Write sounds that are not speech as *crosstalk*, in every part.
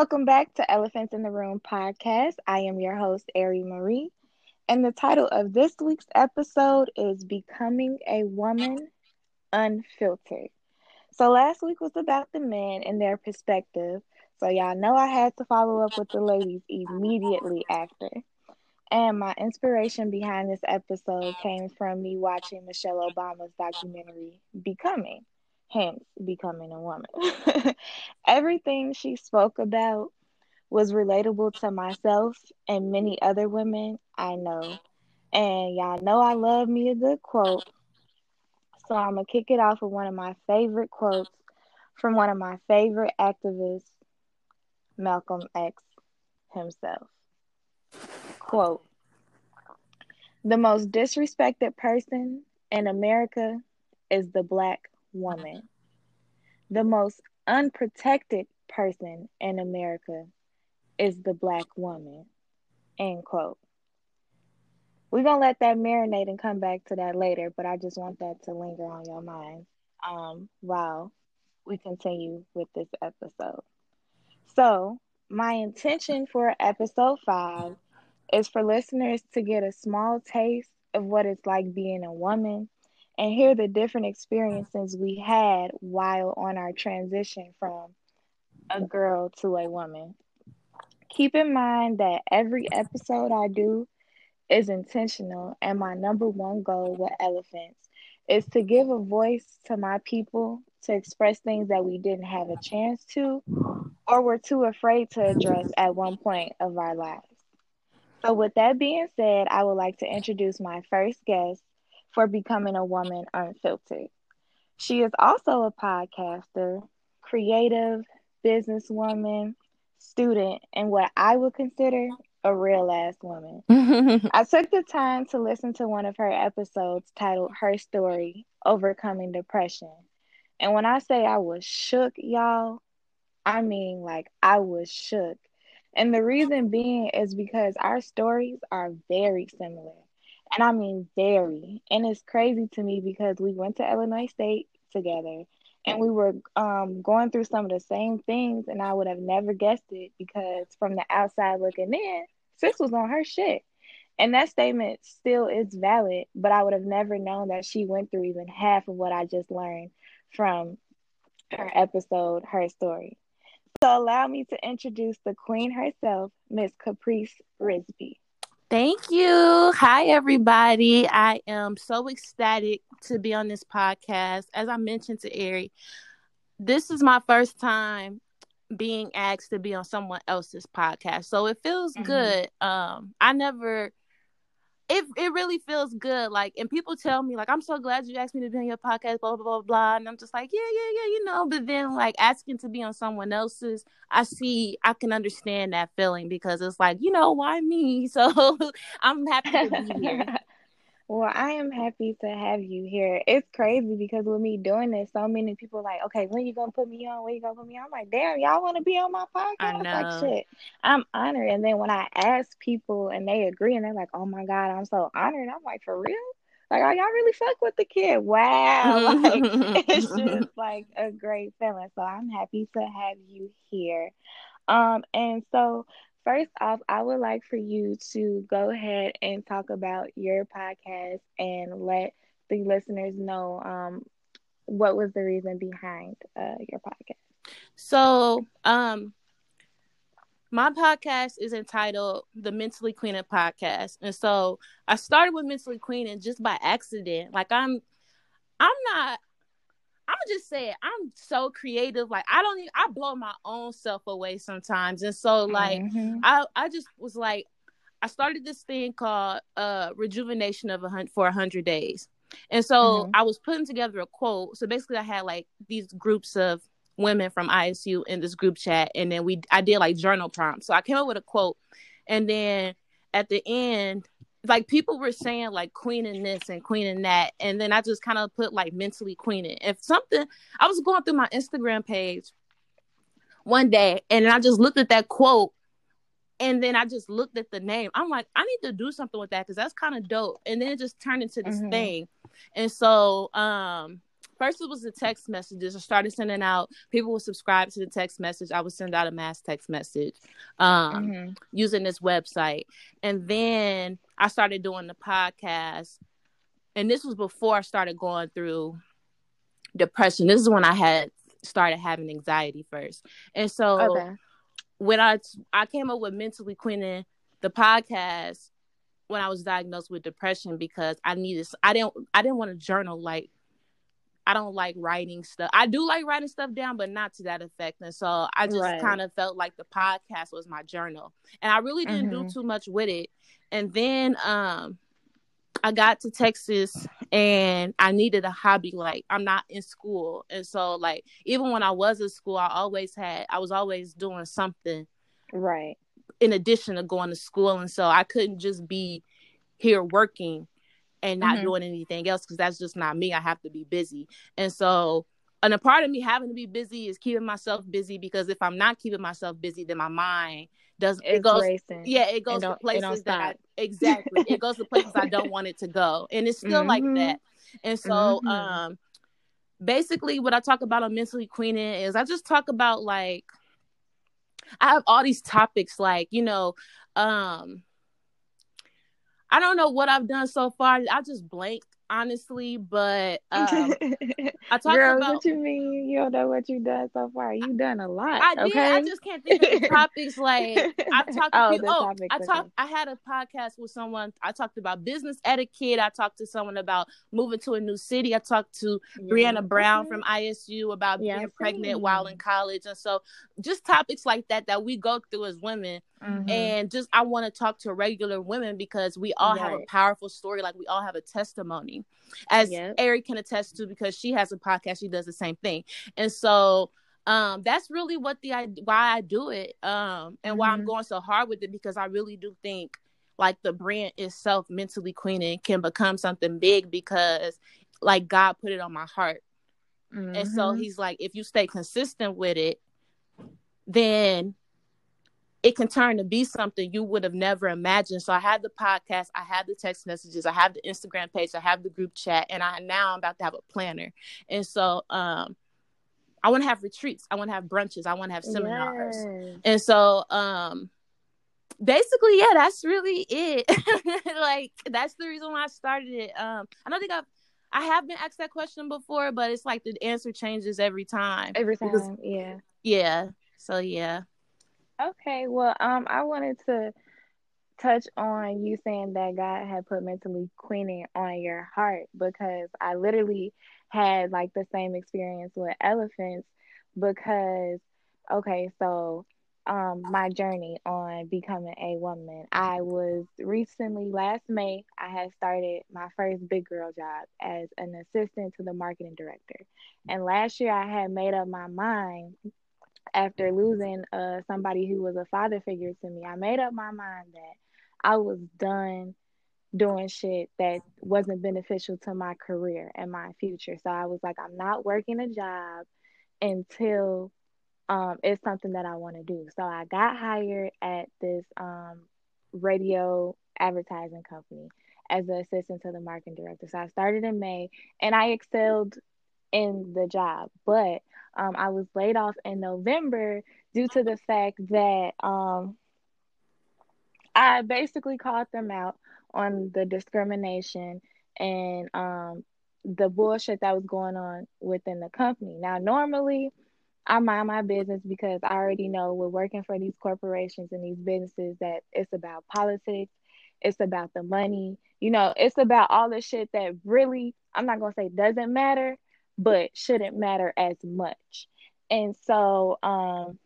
Welcome back to Elephants in the Room podcast. I am your host, Ari Marie, and the title of this week's episode is Becoming a Woman Unfiltered. So, last week was about the men and their perspective. So, y'all know I had to follow up with the ladies immediately after. And my inspiration behind this episode came from me watching Michelle Obama's documentary, Becoming hence becoming a woman. *laughs* Everything she spoke about was relatable to myself and many other women I know. And y'all know I love me a good quote. So I'm going to kick it off with one of my favorite quotes from one of my favorite activists, Malcolm X himself. Quote The most disrespected person in America is the black woman, the most unprotected person in America is the black woman. End quote. We're gonna let that marinate and come back to that later, but I just want that to linger on your mind um, while we continue with this episode. So, my intention for episode five is for listeners to get a small taste of what it's like being a woman and hear the different experiences we had while on our transition from a girl to a woman. Keep in mind that every episode I do is intentional, and my number one goal with Elephants is to give a voice to my people to express things that we didn't have a chance to or were too afraid to address at one point of our lives. So, with that being said, I would like to introduce my first guest, for becoming a woman unfiltered. She is also a podcaster, creative, businesswoman, student, and what I would consider a real ass woman. *laughs* I took the time to listen to one of her episodes titled Her Story Overcoming Depression. And when I say I was shook, y'all, I mean like I was shook. And the reason being is because our stories are very similar. And I mean very. And it's crazy to me because we went to Illinois State together and we were um, going through some of the same things and I would have never guessed it because from the outside looking in, sis was on her shit. And that statement still is valid, but I would have never known that she went through even half of what I just learned from her episode, her story. So allow me to introduce the queen herself, Miss Caprice Risby. Thank you. Hi, everybody. I am so ecstatic to be on this podcast. As I mentioned to Ari, this is my first time being asked to be on someone else's podcast. So it feels mm-hmm. good. Um, I never it it really feels good. Like, and people tell me, like, I'm so glad you asked me to be on your podcast, blah blah blah blah. And I'm just like, yeah, yeah, yeah, you know. But then, like, asking to be on someone else's, I see, I can understand that feeling because it's like, you know, why me? *laughs* So I'm happy to be here. *laughs* Well, I am happy to have you here. It's crazy because with me doing this, so many people like, okay, when you gonna put me on? When you gonna put me on? I'm like, damn, y'all want to be on my podcast? I know. Like, shit, I'm honored. And then when I ask people and they agree, and they're like, oh my god, I'm so honored. I'm like, for real? Like, are y'all really fuck with the kid? Wow, *laughs* like *laughs* it's just like a great feeling. So I'm happy to have you here. Um, and so First off, I would like for you to go ahead and talk about your podcast and let the listeners know um, what was the reason behind uh, your podcast. So, um, my podcast is entitled the Mentally Queening Podcast, and so I started with Mentally Queening just by accident. Like I'm, I'm not I'm just say it. I'm so creative. Like I don't even I blow my own self away sometimes. And so like mm-hmm. I I just was like I started this thing called uh rejuvenation of a hundred for a hundred days. And so mm-hmm. I was putting together a quote. So basically I had like these groups of women from ISU in this group chat and then we I did like journal prompts. So I came up with a quote and then at the end like people were saying like queen queening this and queen queening that and then i just kind of put like mentally queen queening if something i was going through my instagram page one day and i just looked at that quote and then i just looked at the name. I'm like i need to do something with that because that's kind of dope and then it just turned into this mm-hmm. thing. And so um first it was the text messages. I started sending out. People would subscribe to the text message. I would send out a mass text message, um, mm-hmm. using this website, and then I started doing the podcast. And this was before I started going through depression. This is when I had started having anxiety first, and so okay. when I I came up with mentally queening the podcast when I was diagnosed with depression because I needed I didn't I didn't want to journal like I don't like writing stuff. I do like writing stuff down, but not to that effect. And so I just right. kind of felt like the podcast was my journal. And I really didn't mm-hmm. do too much with it. And then um I got to Texas and I needed a hobby. Like I'm not in school. And so like even when I was in school, I always had I was always doing something. Right. In addition to going to school. And so I couldn't just be here working and not mm-hmm. doing anything else because that's just not me. I have to be busy. And so and a part of me having to be busy is keeping myself busy because if I'm not keeping myself busy, then my mind doesn't it goes racing. yeah it goes to places that I, exactly it goes to places I don't *laughs* want it to go and it's still mm-hmm. like that and so mm-hmm. um basically what I talk about on mentally queening is I just talk about like I have all these topics like you know um I don't know what I've done so far. I just blanked honestly, but *laughs* um, I talked Girl, about what you mean. You don't know what you've done so far. You've done a lot. I okay? did. I just can't think of the topics. Like *laughs* I talked. Oh, people, oh I talked. I had a podcast with someone. I talked about business etiquette. I talked to someone about moving to a new city. I talked to yeah. Brianna Brown from ISU about yeah, being pregnant while in college, and so just topics like that that we go through as women. Mm-hmm. And just I want to talk to regular women because we all right. have a powerful story. Like we all have a testimony as yep. Ari can attest to because she has a podcast. She does the same thing, and so um, that's really what the why I do it, um, and mm-hmm. why I'm mm-hmm. going so hard with it because I really do think like the brand itself, mentally queening, can become something big because like God put it on my heart, mm-hmm. and so mm-hmm. He's like, if you stay consistent with it, then it can turn to be something you would have never imagined. So I have the podcast, I have the text messages, I have the Instagram page, I have the group chat, and I now I'm about to have a planner. And so um I want to have retreats, I want to have brunches, I want to have seminars. Yes. And so um basically yeah, that's really it. *laughs* like that's the reason why I started it. Um I don't think I've I have been asked that question before, but it's like the answer changes every time. Every time, because, yeah. Yeah. So yeah. Okay, well, um, I wanted to touch on you saying that God had put mentally queening on your heart because I literally had like the same experience with elephants because okay, so um my journey on becoming a woman. I was recently last May I had started my first big girl job as an assistant to the marketing director. And last year I had made up my mind after losing uh somebody who was a father figure to me, I made up my mind that I was done doing shit that wasn't beneficial to my career and my future. So I was like, I'm not working a job until um, it's something that I want to do. So I got hired at this um, radio advertising company as the assistant to the marketing director. So I started in May and I excelled in the job, but um, I was laid off in November due to the fact that um, I basically called them out on the discrimination and um, the bullshit that was going on within the company. Now, normally, I mind my business because I already know we're working for these corporations and these businesses that it's about politics, it's about the money, you know, it's about all the shit that really, I'm not to say doesn't matter, but shouldn't matter as much. And so um,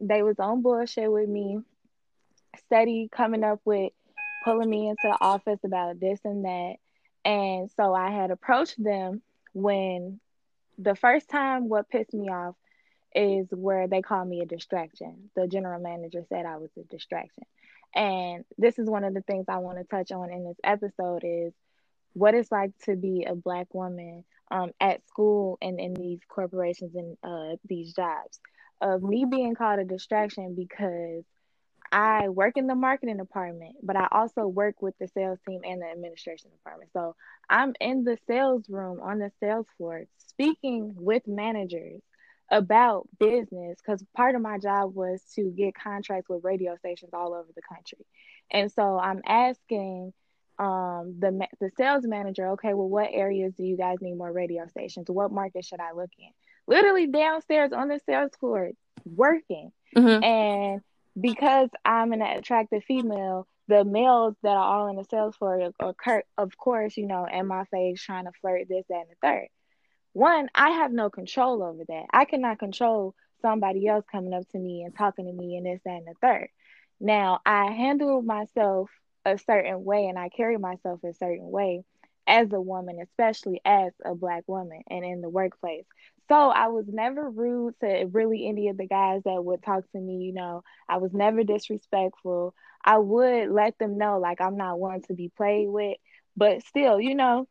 they was on bullshit with me, steady coming up with pulling me into the office about this and that. And so I had approached them when the first time what pissed me off is where they called me a distraction. The general manager said I was a distraction. And this is one of the things I want to touch on in this episode is what it's like to be a black woman um, at school and in these corporations and uh, these jobs of me being called a distraction because I work in the marketing department, but I also work with the sales team and the administration department. So I'm in the sales room on the sales floor speaking with managers about business because part of my job was to get contracts with radio stations all over the country. And so I'm asking um the the sales manager, okay, well what areas do you guys need more radio stations? What market should I look in? Literally downstairs on the sales floor working. Mm-hmm. And because I'm an attractive female, the males that are all in the sales floor are, of course, you know, in my face trying to flirt this, that, and the third. One, I have no control over that. I cannot control somebody else coming up to me and talking to me and this, that, and the third. Now, I handle myself a certain way and I carry myself a certain way as a woman, especially as a black woman and in the workplace. So I was never rude to really any of the guys that would talk to me, you know. I was never disrespectful. I would let them know like I'm not one to be played with, but still, you know,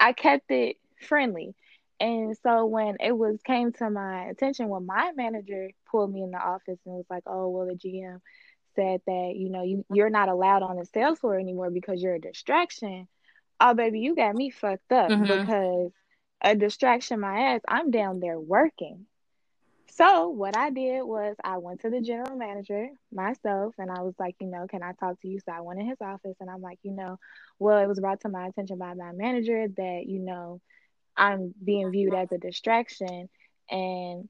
I kept it friendly. And so when it was came to my attention when my manager pulled me in the office and was like, "Oh, well the GM said that, you know, you you're not allowed on the sales floor anymore because you're a distraction." Oh, baby, you got me fucked up mm-hmm. because a distraction my ass. I'm down there working. So what I did was I went to the general manager myself and I was like, you know, can I talk to you? So I went in his office and I'm like, you know, well, it was brought to my attention by my manager that, you know, I'm being viewed as a distraction and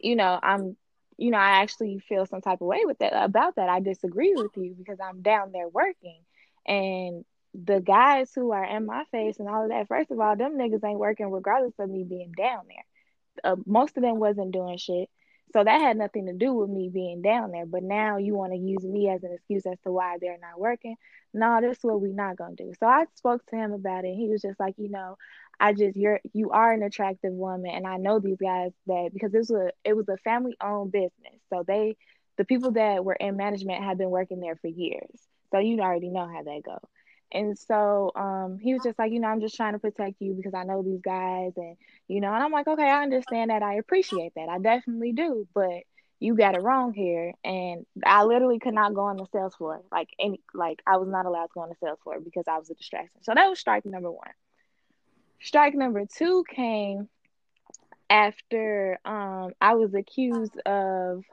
you know, I'm you know, I actually feel some type of way with that about that. I disagree with you because I'm down there working and the guys who are in my face and all of that, first of all, them niggas ain't working regardless of me being down there. Uh, most of them wasn't doing shit. So that had nothing to do with me being down there. But now you want to use me as an excuse as to why they're not working. No, this is what we're not gonna do. So I spoke to him about it. he was just like, you know, I just you're you are an attractive woman, and I know these guys that because this was a, it was a family owned business. So they the people that were in management had been working there for years. So you already know how that goes. And so um, he was just like, you know, I'm just trying to protect you because I know these guys, and you know, and I'm like, okay, I understand that, I appreciate that, I definitely do, but you got it wrong here, and I literally could not go on the sales floor, like any, like I was not allowed to go on the sales floor because I was a distraction. So that was strike number one. Strike number two came after um, I was accused of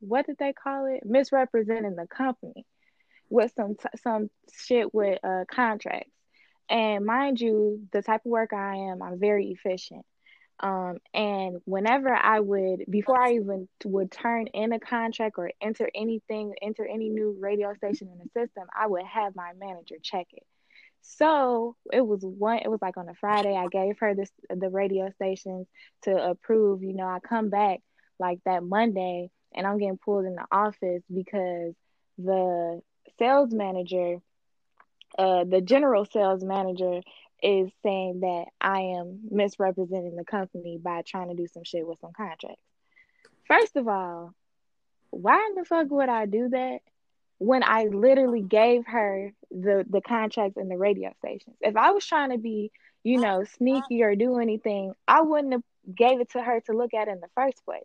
what did they call it? Misrepresenting the company with some t- some shit with uh, contracts. And mind you, the type of work I am, I'm very efficient. Um, and whenever I would, before I even would turn in a contract or enter anything, enter any new radio station in the system, I would have my manager check it. So it was one. It was like on a Friday. I gave her this the radio stations to approve. You know, I come back like that Monday, and I'm getting pulled in the office because the sales manager, uh, the general sales manager is saying that I am misrepresenting the company by trying to do some shit with some contracts. First of all, why in the fuck would I do that when I literally gave her the the contracts and the radio stations? If I was trying to be, you know, sneaky or do anything, I wouldn't have gave it to her to look at in the first place.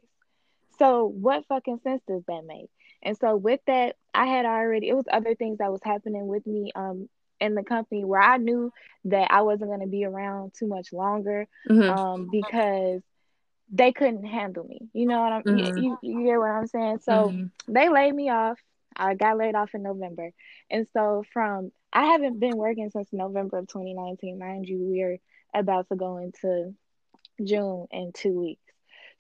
So what fucking sense does that make? And so with that, I had already it was other things that was happening with me um in the company where I knew that I wasn't going to be around too much longer mm-hmm. um because they couldn't handle me. You know what I'm mm-hmm. you, you, you, get what I'm saying? So mm-hmm. they laid me off. I got laid off in November. And so from I haven't been working since November of 2019. Mind you, we're about to go into June in 2 weeks.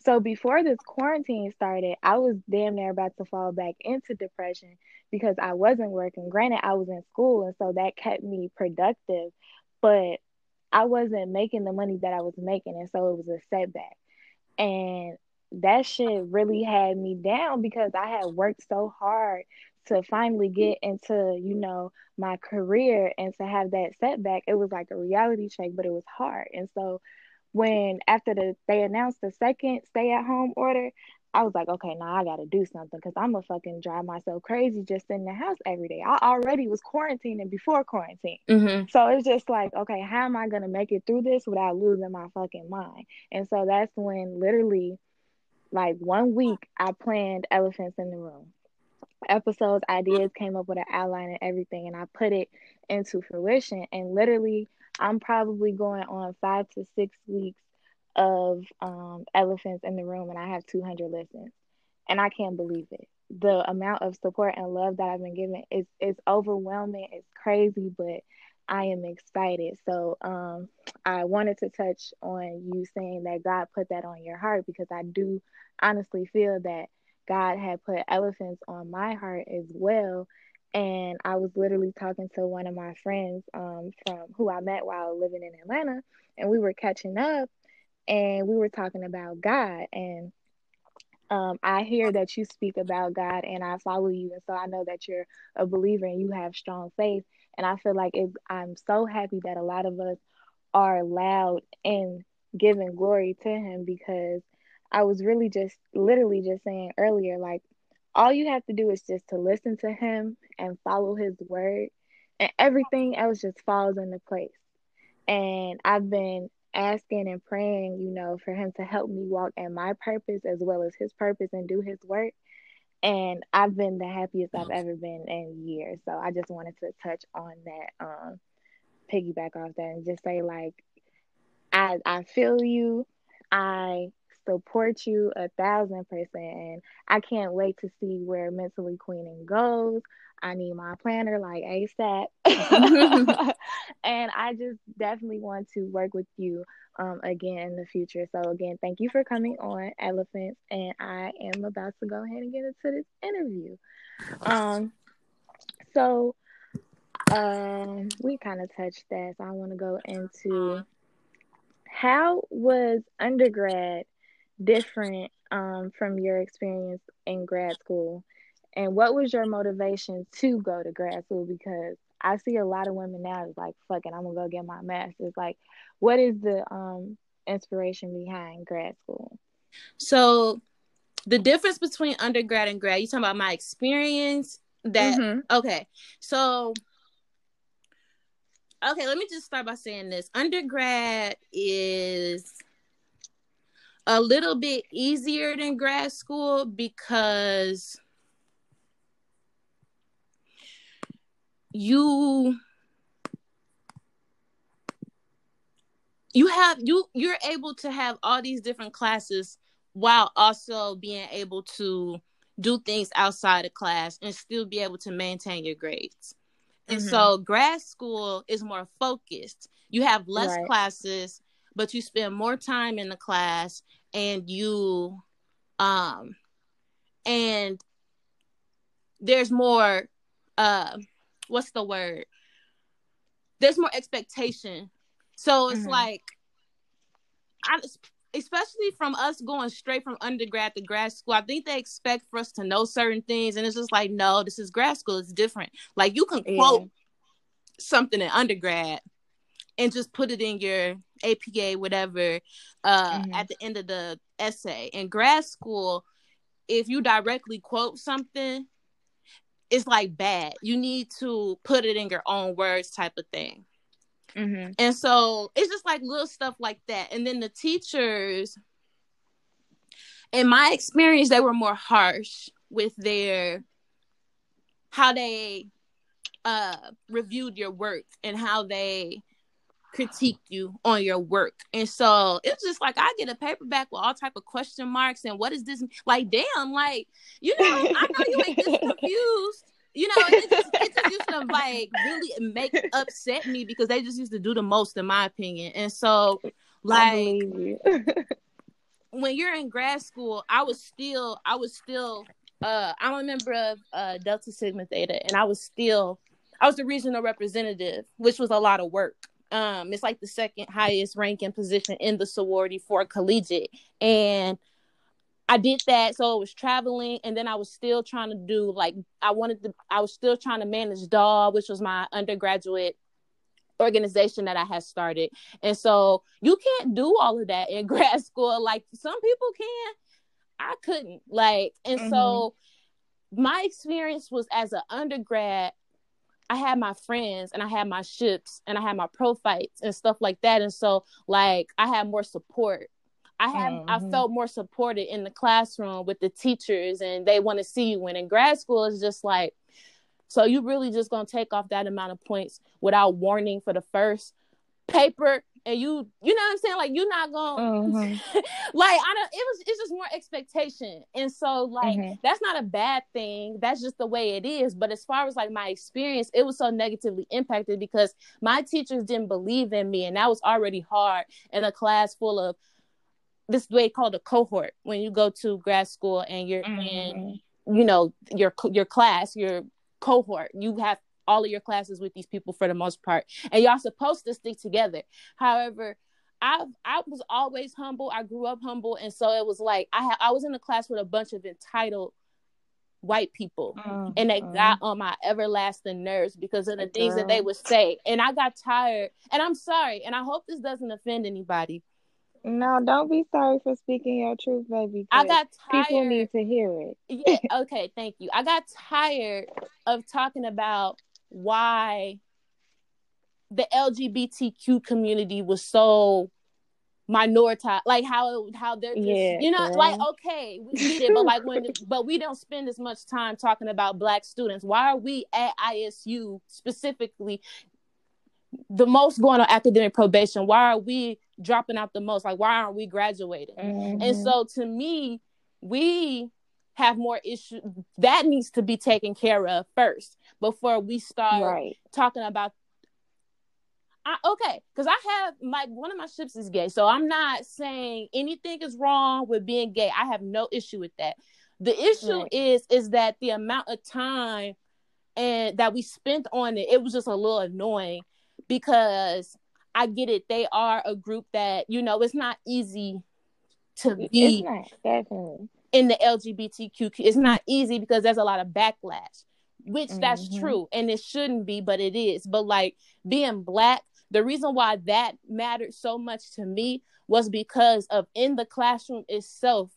So before this quarantine started, I was damn near about to fall back into depression because I wasn't working. Granted, I was in school, and so that kept me productive, but I wasn't making the money that I was making, and so it was a setback. And that shit really had me down because I had worked so hard to finally get into, you know, my career and to have that setback. It was like a reality check, but it was hard. And so when after the they announced the second stay at home order, I was like, okay, now I gotta do something because I'm gonna fucking drive myself crazy just in the house every day. I already was quarantining before quarantine. Mm-hmm. So it's just like, okay, how am I gonna make it through this without losing my fucking mind? And so that's when literally, like one week, I planned elephants in the room. Episodes, ideas, came up with an outline and everything, and I put it into fruition. And literally, I'm probably going on five to six weeks of um, elephants in the room, and I have 200 listens, and I can't believe it. The amount of support and love that I've been given is is overwhelming. It's crazy, but I am excited. So um, I wanted to touch on you saying that God put that on your heart because I do honestly feel that God had put elephants on my heart as well. And I was literally talking to one of my friends um, from who I met while living in Atlanta, and we were catching up, and we were talking about God. And um, I hear that you speak about God, and I follow you, and so I know that you're a believer and you have strong faith. And I feel like it, I'm so happy that a lot of us are loud in giving glory to Him because I was really just literally just saying earlier, like all you have to do is just to listen to him and follow his word, and everything else just falls into place. And I've been asking and praying, you know, for him to help me walk in my purpose as well as his purpose and do his work. And I've been the happiest I've ever been in years. So I just wanted to touch on that, um, piggyback off that and just say like I I feel you. I support you a thousand percent. And I can't wait to see where mentally queening goes. I need my planner like ASAP. *laughs* and I just definitely want to work with you um, again in the future. So, again, thank you for coming on Elephants. And I am about to go ahead and get into this interview. Um, so, um, we kind of touched that. So, I want to go into how was undergrad different um, from your experience in grad school? And what was your motivation to go to grad school? Because I see a lot of women now is like, fuck it, I'm gonna go get my master's. Like, what is the um, inspiration behind grad school? So, the difference between undergrad and grad, you talking about my experience? That mm-hmm. okay. So, okay, let me just start by saying this: undergrad is a little bit easier than grad school because you you have you you're able to have all these different classes while also being able to do things outside of class and still be able to maintain your grades. And mm-hmm. so grad school is more focused. You have less right. classes but you spend more time in the class and you um and there's more uh what's the word there's more expectation so it's mm-hmm. like I, especially from us going straight from undergrad to grad school i think they expect for us to know certain things and it's just like no this is grad school it's different like you can quote yeah. something in undergrad and just put it in your APA, whatever, uh, mm-hmm. at the end of the essay. In grad school, if you directly quote something, it's like bad. You need to put it in your own words, type of thing. Mm-hmm. And so it's just like little stuff like that. And then the teachers, in my experience, they were more harsh with their how they uh reviewed your work and how they critique you on your work. And so it's just like I get a paperback with all type of question marks and what is this like damn, like, you know, I know you ain't this *laughs* confused. You know, it just, it just used to like really make upset me because they just used to do the most in my opinion. And so like when you're in grad school, I was still I was still uh I'm a member of uh Delta Sigma Theta and I was still I was the regional representative, which was a lot of work. Um, it's like the second highest ranking position in the sorority for collegiate. And I did that. So I was traveling and then I was still trying to do like I wanted to I was still trying to manage DAW, which was my undergraduate organization that I had started. And so you can't do all of that in *laughs* grad school. Like some people can. I couldn't. Like, and mm-hmm. so my experience was as an undergrad, I had my friends and I had my ships and I had my prophytes and stuff like that. And so like I had more support. I have Mhm. I felt more supported in the classroom with the teachers and they want to see you win. In grad school it's just like so you really just gonna take off that amount of points without warning for the first paper and you you know what I'm saying? Like you're not gonna Mhm. *laughs* like I don't it was it's just more expectation. And so like Mhm. that's not a bad thing. That's just the way it is. But as far as like my experience, it was so negatively impacted because my teachers didn't believe in me and that was already hard in a class full of this way called a cohort when you go to grad school and you're in Mhm. you know your your class your cohort you have all of your classes with these people for the most part and y'all supposed to stick together however i i was always humble i grew up humble and so it was like i ha- i was in a class with a bunch of entitled white people Mhm. and they got on my everlasting nerves because of the things that they would say and i got tired and i'm sorry and i hope this doesn't offend anybody No, don't be sorry for speaking your truth, baby. i got tired people need to hear it. yeah okay thank you i got tired of talking about why the lgbtq community was so minoritized like how how they're just Yeah, you know like okay we get it but like when *laughs* but we don't spend as much time talking about black students. Why are we at isu specifically the most going on academic probation? Why are we dropping out the most? Like why aren't we graduating? And Mhm. so to me, we have more issue that needs to be taken care of first before we start right. talking about I, okay, because I have my one of my ships is gay, so I'm not saying anything is wrong with being gay. I have no issue with that. The issue Right. is is that the amount of time and that we spent on it, it was just a little annoying because I get it. They are a group that you know it's not easy to It's be not definitely. In the LGBTQ. It's not easy because there's a lot of backlash, which that's Mhm. true, and it shouldn't be, but it is. But like being black, the reason why that mattered so much to me was because of in the classroom itself.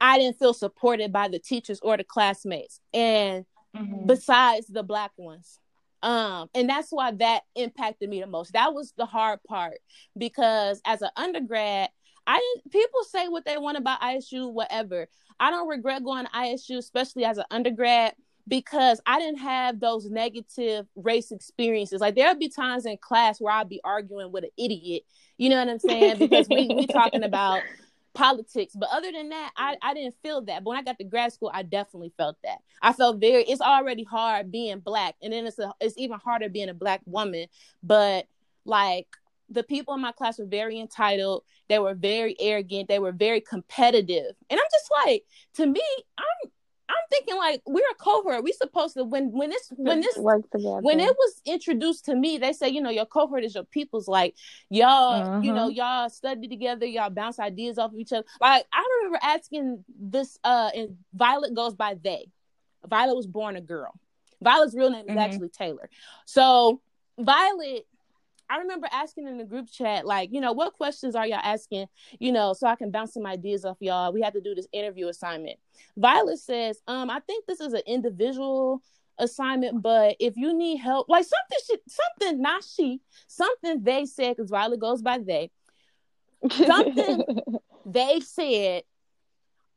I didn't feel supported by the teachers or the classmates. And Mhm. besides the black ones. Um, and that's why that impacted me the most. That was the hard part because as an undergrad, I people say what they want about ISU, whatever. I don't regret going to ISU, especially as an undergrad, because I didn't have those negative race experiences. Like there'll be times in class where I'll be arguing with an idiot. You know what I'm saying? Because we we talking *laughs* about politics. But other than that, I, I didn't feel that. But when I got to grad school, I definitely felt that. I felt very it's already hard being black. And then it's a, it's even harder being a black woman. But like the people in my class were very entitled. They were very arrogant. They were very competitive. And I'm just like, to me, I'm I'm thinking like we're a cohort. We supposed to when when this when this when it was introduced to me, they say, you know, your cohort is your people's like y'all, you know, y'all study together, y'all bounce ideas off of each other. Like I remember asking this uh and Violet goes by they. Violet was born a girl. Violet's real name is Mhm. actually Taylor. So Violet I remember asking in the group chat, like, you know, what questions are y'all asking, you know, so I can bounce some ideas off y'all. We had to do this interview assignment. Violet says, um, I think this is an individual assignment, but if you need help, like something, she, something, not she, something they said, because Violet goes by they, *laughs* something- they said,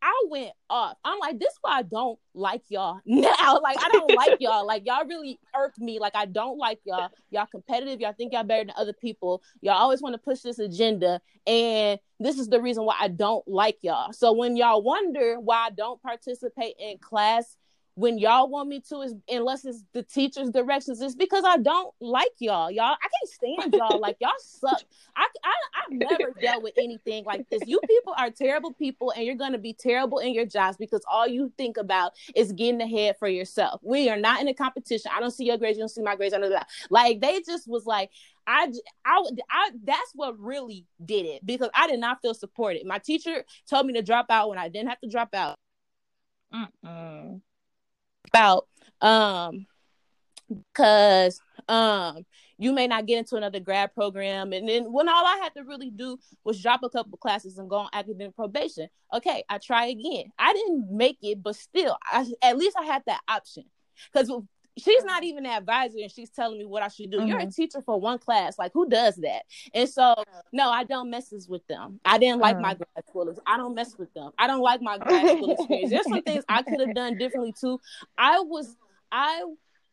I went off. I'm like, this is why I don't like y'all *laughs* now. Like, I don't like y'all. Like, y'all really irk me. Like, I don't like y'all. Y'all competitive. Y'all think y'all better than other people. Y'all always want to push this agenda. And this is the reason why I don't like y'all. So when y'all wonder why I don't participate in class when y'all want me to, is unless it's the teacher's directions, it's because I don't like y'all. Y'all, I can't stand y'all. *laughs* Like, y'all suck. I, I, I've never dealt with anything like this. You people are terrible people, and you're going to be terrible in your jobs because all you think about is getting ahead for yourself. We are not in a competition. I don't see your grades. You don't see my grades. I know that. Like they just was like, I, I, I, that's what really did it because I did not feel supported. My teacher told me to drop out when I didn't have to drop out. Mm-mm. Out, um, because um you may not get into another grad program. And then when all i had to really do was drop a couple classes and go on academic probation. Okay i try again. I didn't make it but still I, at least i had that option. Because she's not even an advisor and she's telling me what I should do. Mm-hmm. You're a teacher for one class. Like who does that? And so no, I don't messes with them. I didn't like my Mm. grad school. I don't mess with them. I don't like my *laughs* grad school experience. There's some things I could have done differently too. I was I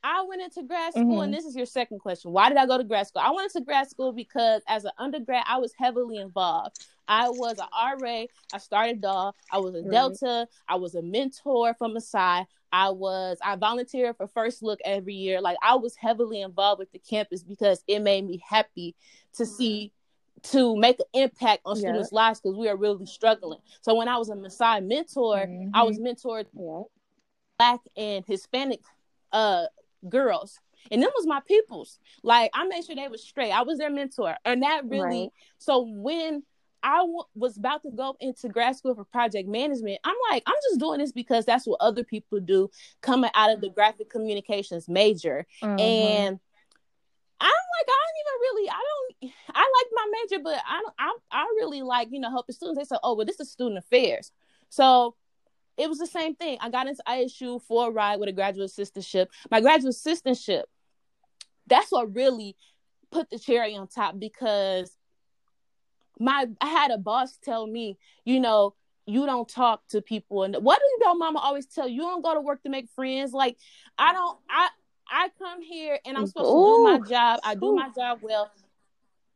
I went into grad school, Mhm. and this is your second question. Why did I go to grad school? I went into grad school because as an undergrad, I was heavily involved. I was an RA. I started DAW. I was a Right. Delta. I was a mentor from Masai. I was I volunteered for First Look every year. Like I was heavily involved with the campus because it made me happy to see to make an impact on Yeah. students' lives because we are really struggling. So when I was a Masai mentor, I was Mm-hmm. mentored Yeah. black and Hispanic uh girls. And them was my peoples. Like I made sure they was straight. I was their mentor. And that really Right. so when I w- was about to go into grad school for project management. I'm like, I'm just doing this because that's what other people do coming out of the graphic communications major. Mhm. And I'm like, I don't even really, I don't, I like my major, but I don't, I, I really like, you know, helping students. They say, oh, well, this is student affairs. So it was the same thing. I got into ISU for a ride with a graduate assistantship. My graduate assistantship, that's what really put the cherry on top because my I had a boss tell me, you know, you don't talk to people and what do your mama always tell you? You don't go to work to make friends. Like I don't I I come here and I'm supposed to do my job. I do my job well.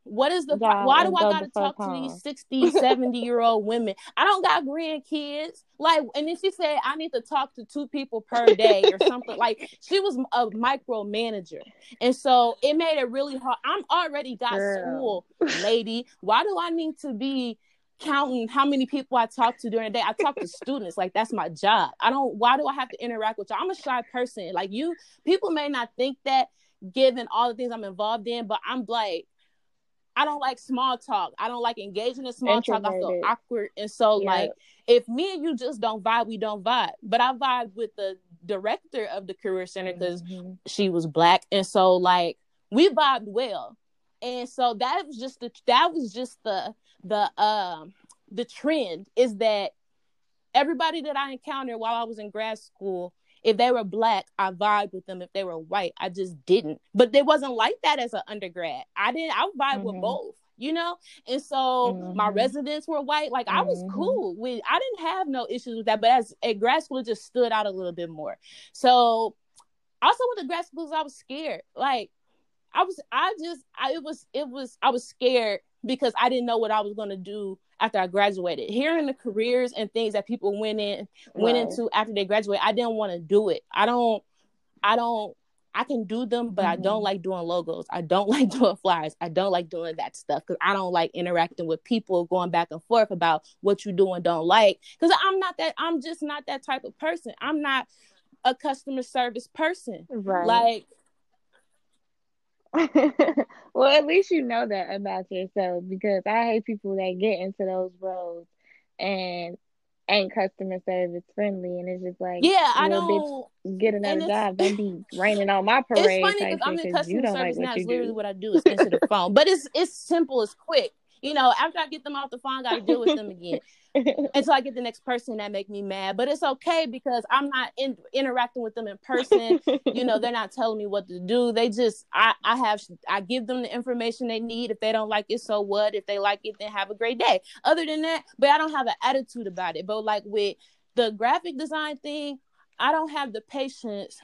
What is the Yeah, why do I gotta talk to these 60, 70 *laughs* year old women? I don't got grandkids. Like, and then she said I need to talk to two people per day or something. *laughs* Like she was a micromanager. And so it made it really hard. I'm already got Girl. school, lady. Why do I need to be counting how many people I talk to during the day? I talk to students. Like that's my job. I don't why do I have to interact with you? I'm a shy person. Like you people may not think that given all the things I'm involved in, but I'm like I don't like small talk. I don't like engaging in small talk. I feel awkward. And so Yeah. like if me and you just don't vibe, we don't vibe. But I vibe with the director of the career center because Mhm. she was black and so like we vibed well and so that was just the that was just the the um the trend is that everybody that i encountered while i was in grad school if they were black i vibed with them. If they were white i just didn't. But it wasn't like that as an undergrad. I didn't i vibe with Mhm. both you know? And so my Mhm. residents were white. Like i was Mhm. cool with i didn't have no issues with that. But as at grad school it just stood out a little bit more. So also with the grad schools i was scared. Like i was i just I, it was it was i was scared because i didn't know what i was going to do after i graduated. Hearing the careers and things that people went in went Right. into after they graduate i didn't want to do it. I don't i don't i can do them but i don't Mhm. like doing logos. I don't *laughs* like doing flyers. I don't like doing that stuff because i don't like interacting with people going back and forth about what you do and don't like. Because i'm not that i'm just not that type of person. I'm not a customer service person. Right. like *laughs* well, at least you know that about yourself because I hate people that get into those roles and ain't customer service friendly, and it's just like, yeah i don't bitch, get another job. Don't be *laughs* raining on my parade. it's funny because I'm in customer don't like service now. It's literally do. what I do is answer the phone, but it's it's simple, it's quick. You know, after I get them off the phone, I got to deal with them again *laughs* until I get the next person that make me mad. But it's okay because I'm not in, interacting with them in person. you know, they're not telling me what to do. They just I I have I give them the information they need. If they don't like it, so what? If they like it, then have a great day. Other than that, but I don't have an attitude about it. But like with the graphic design thing, I don't have the patience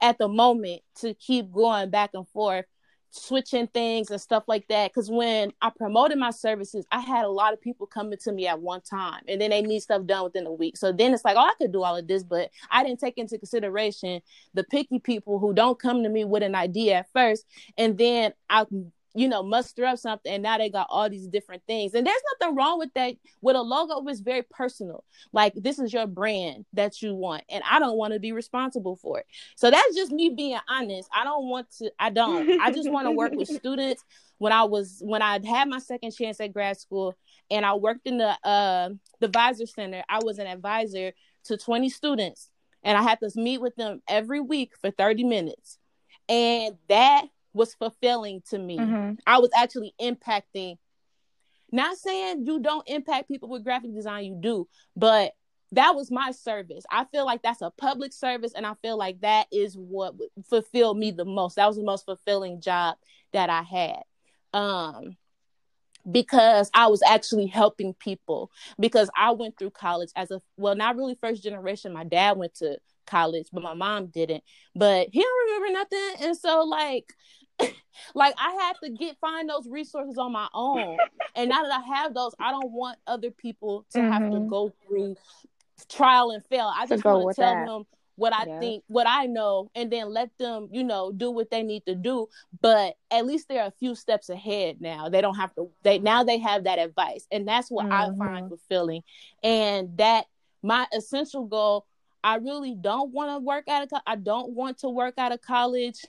at the moment to keep going back and forth switching things and stuff like that. Because when i promoted my services i had a lot of people coming to me at one time and then they need stuff done within a week. So then it's like oh i could do all of this but i didn't take into consideration the picky people who don't come to me with an idea at first and then i you know muster up something and now they got all these different things. And there's nothing wrong with that. With a logo it's very personal. Like this is your brand that you want and i don't want to be responsible for it. So that's just me being honest. I don't want to i don't. I just want to work with *laughs* students. When i was when i had my second chance at grad school and i worked in the uh the advisor center i was an advisor to 20 students and i had to meet with them every week for 30 minutes. And that was fulfilling to me Mhm. I was actually impacting. Not saying you don't impact people with graphic design, you do, but that was my service. I feel like that's a public service, and I feel like that is what fulfilled me the most. That was the most fulfilling job that I had. Um, because I was actually helping people. Because I went through college as a well, not really first generation. My dad went to college, but my mom didn't. But he don't remember nothing, and so like. *laughs* like I had to get find those resources on my own. And now that I have those, I don't want other people to mm-hmm. have to mm-hmm. go through trial and fail. I just want to tell that. them what I yeah. think, what I know, and then let them, you know, do what they need to do. But at least they're a few steps ahead now. They don't have to. They now they have that advice, and that's what mm-hmm. I find fulfilling. And that my essential goal. I really don't want to work out of. I don't want to work out of college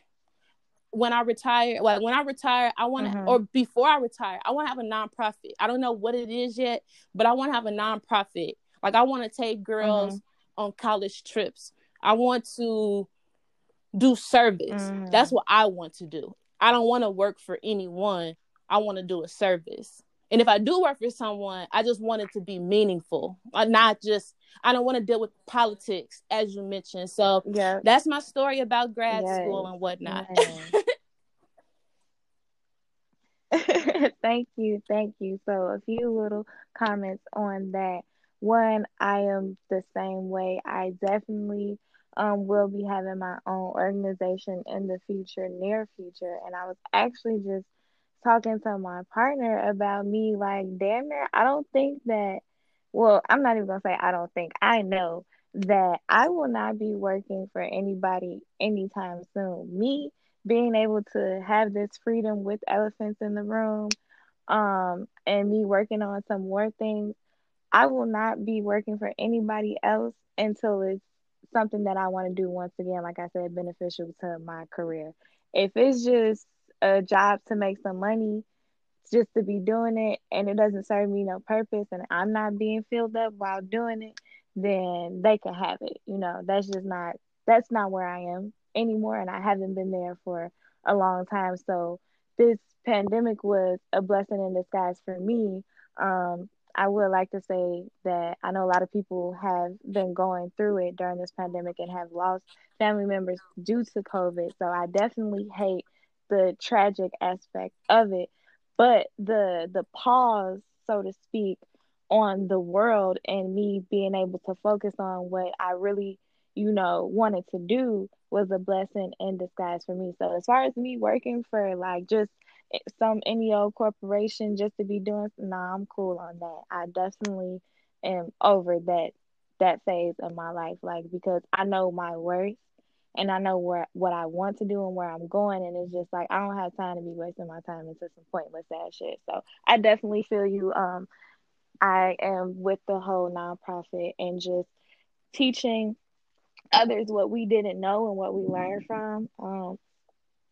when I retire, like when I retire, I want to, mm-hmm. or before I retire, I want to have a nonprofit. I don't know what it is yet, but I want to have a nonprofit. Like I want to take girls mm-hmm. on college trips. I want to do service. Mm-hmm. That's what I want to do. I don't want to work for anyone. I want to do a service. And if I do work for someone, I just want it to be meaningful. Not just I don't want to deal with politics, as you mentioned. So yeah. that's my story about grad yes. school and whatnot. Yes. *laughs* thank you, thank you. So a few little comments on that. One, I am the same way. I definitely um, will be having my own organization in the future, near future. And I was actually just talking to my partner about me, like, damn near, I don't think that, well, I'm not even gonna say I don't think, I know that I will not be working for anybody anytime soon. Me being able to have this freedom with elephants in the room, um, and me working on some more things, I will not be working for anybody else until it's something that I want to do once again, like I said, beneficial to my career. If it's just a job to make some money, just to be doing it, and it doesn't serve me no purpose, and I'm not being filled up while doing it, then they can have it. You know, that's just not that's not where I am anymore, and I haven't been there for a long time. So this pandemic was a blessing in disguise for me. Um, I would like to say that I know a lot of people have been going through it during this pandemic and have lost family members due to COVID. So I definitely hate the tragic aspect of it, but the the pause, so to speak, on the world and me being able to focus on what I really, you know, wanted to do was a blessing in disguise for me. So as far as me working for like just some any old corporation just to be doing nah i'm cool on that i definitely am over that that phase of my life like because i know my worth and i know where what i want to do and where i'm going and it's just like i don't have time to be wasting my time into some pointless ass shit so i definitely feel you um i am with the whole nonprofit and just teaching others what we didn't know and what we learned from um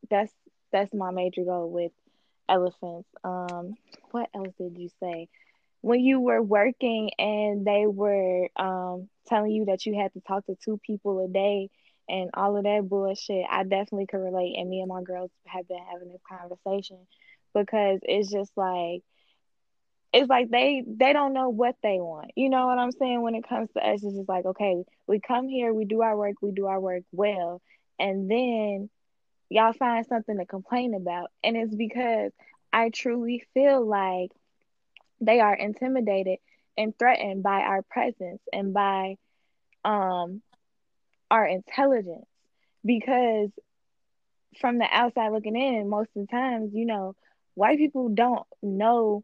that's that's my major goal with elephants. Um, what else did you say? When you were working and they were um telling you that you had to talk to two people a day and all of that bullshit, I definitely could relate. And me and my girls have been having this conversation because it's just like it's like they they don't know what they want. You know what I'm saying? When it comes to us, it's just like, okay, we come here, we do our work, we do our work well, and then y'all find something to complain about. And it's because I truly feel like they are intimidated and threatened by our presence and by um our intelligence because from the outside looking in most of the times you know white people don't know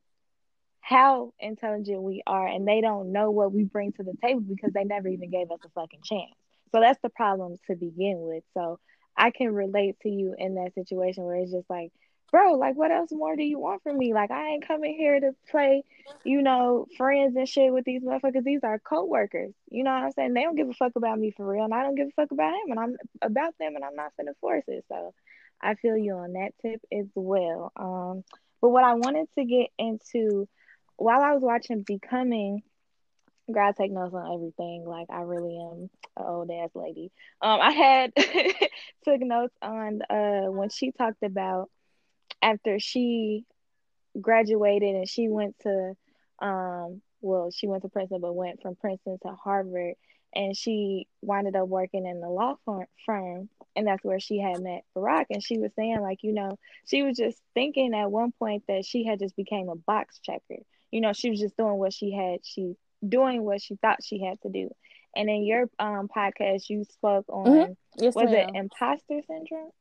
how intelligent we are and they don't know what we bring to the table because they never even gave us a fucking chance. So that's the problem to begin with. So I can relate to you in that situation where it's just like, bro, like what else more do you want from me? Like I ain't coming here to play, you know, friends and shit with these motherfuckers. These are co-workers. You know what I'm saying? They don't give a fuck about me for real, and I don't give a fuck about him, and I'm about them, and I'm not gonna force it. So I feel you on that tip as well. Um, but what I wanted to get into while I was watching Becoming I take notes on everything. Like I really am an old ass lady. Um, I had *laughs* took notes on uh when she talked about after she graduated and she went to um well, she went to Princeton, but went from Princeton to Harvard, and she winded up working in the law firm, and that's where she had met Barack. And she was saying, like, you know, she was just thinking at one point that she had just became a box checker. You know, she was just doing what she had, she doing what she thought she had to do. And in your um podcast, you spoke on mm-hmm. yes, was ma'am. it imposter syndrome?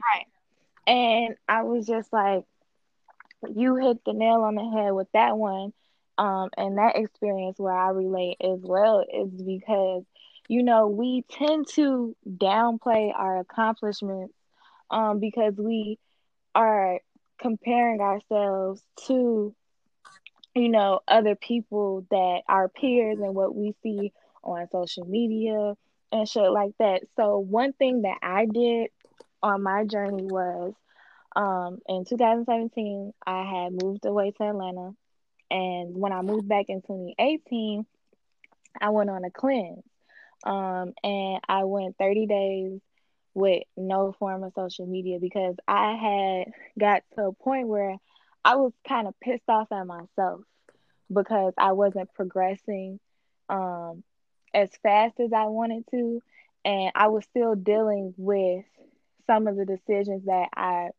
Right. And I was just like, you hit the nail on the head with that one. Um, and that experience where I relate as well is because, you know, we tend to downplay our accomplishments um, because we are comparing ourselves to, you know, other people that our peers and what we see on social media and shit like that. So, one thing that I did on my journey was um, in 2017, I had moved away to Atlanta. And when I moved back in 2018, I went on a cleanse. Um, and I went 30 days with no form of social media because I had got to a point where I was kind of pissed off at myself because I wasn't progressing um, as fast as I wanted to. And I was still dealing with some of the decisions that I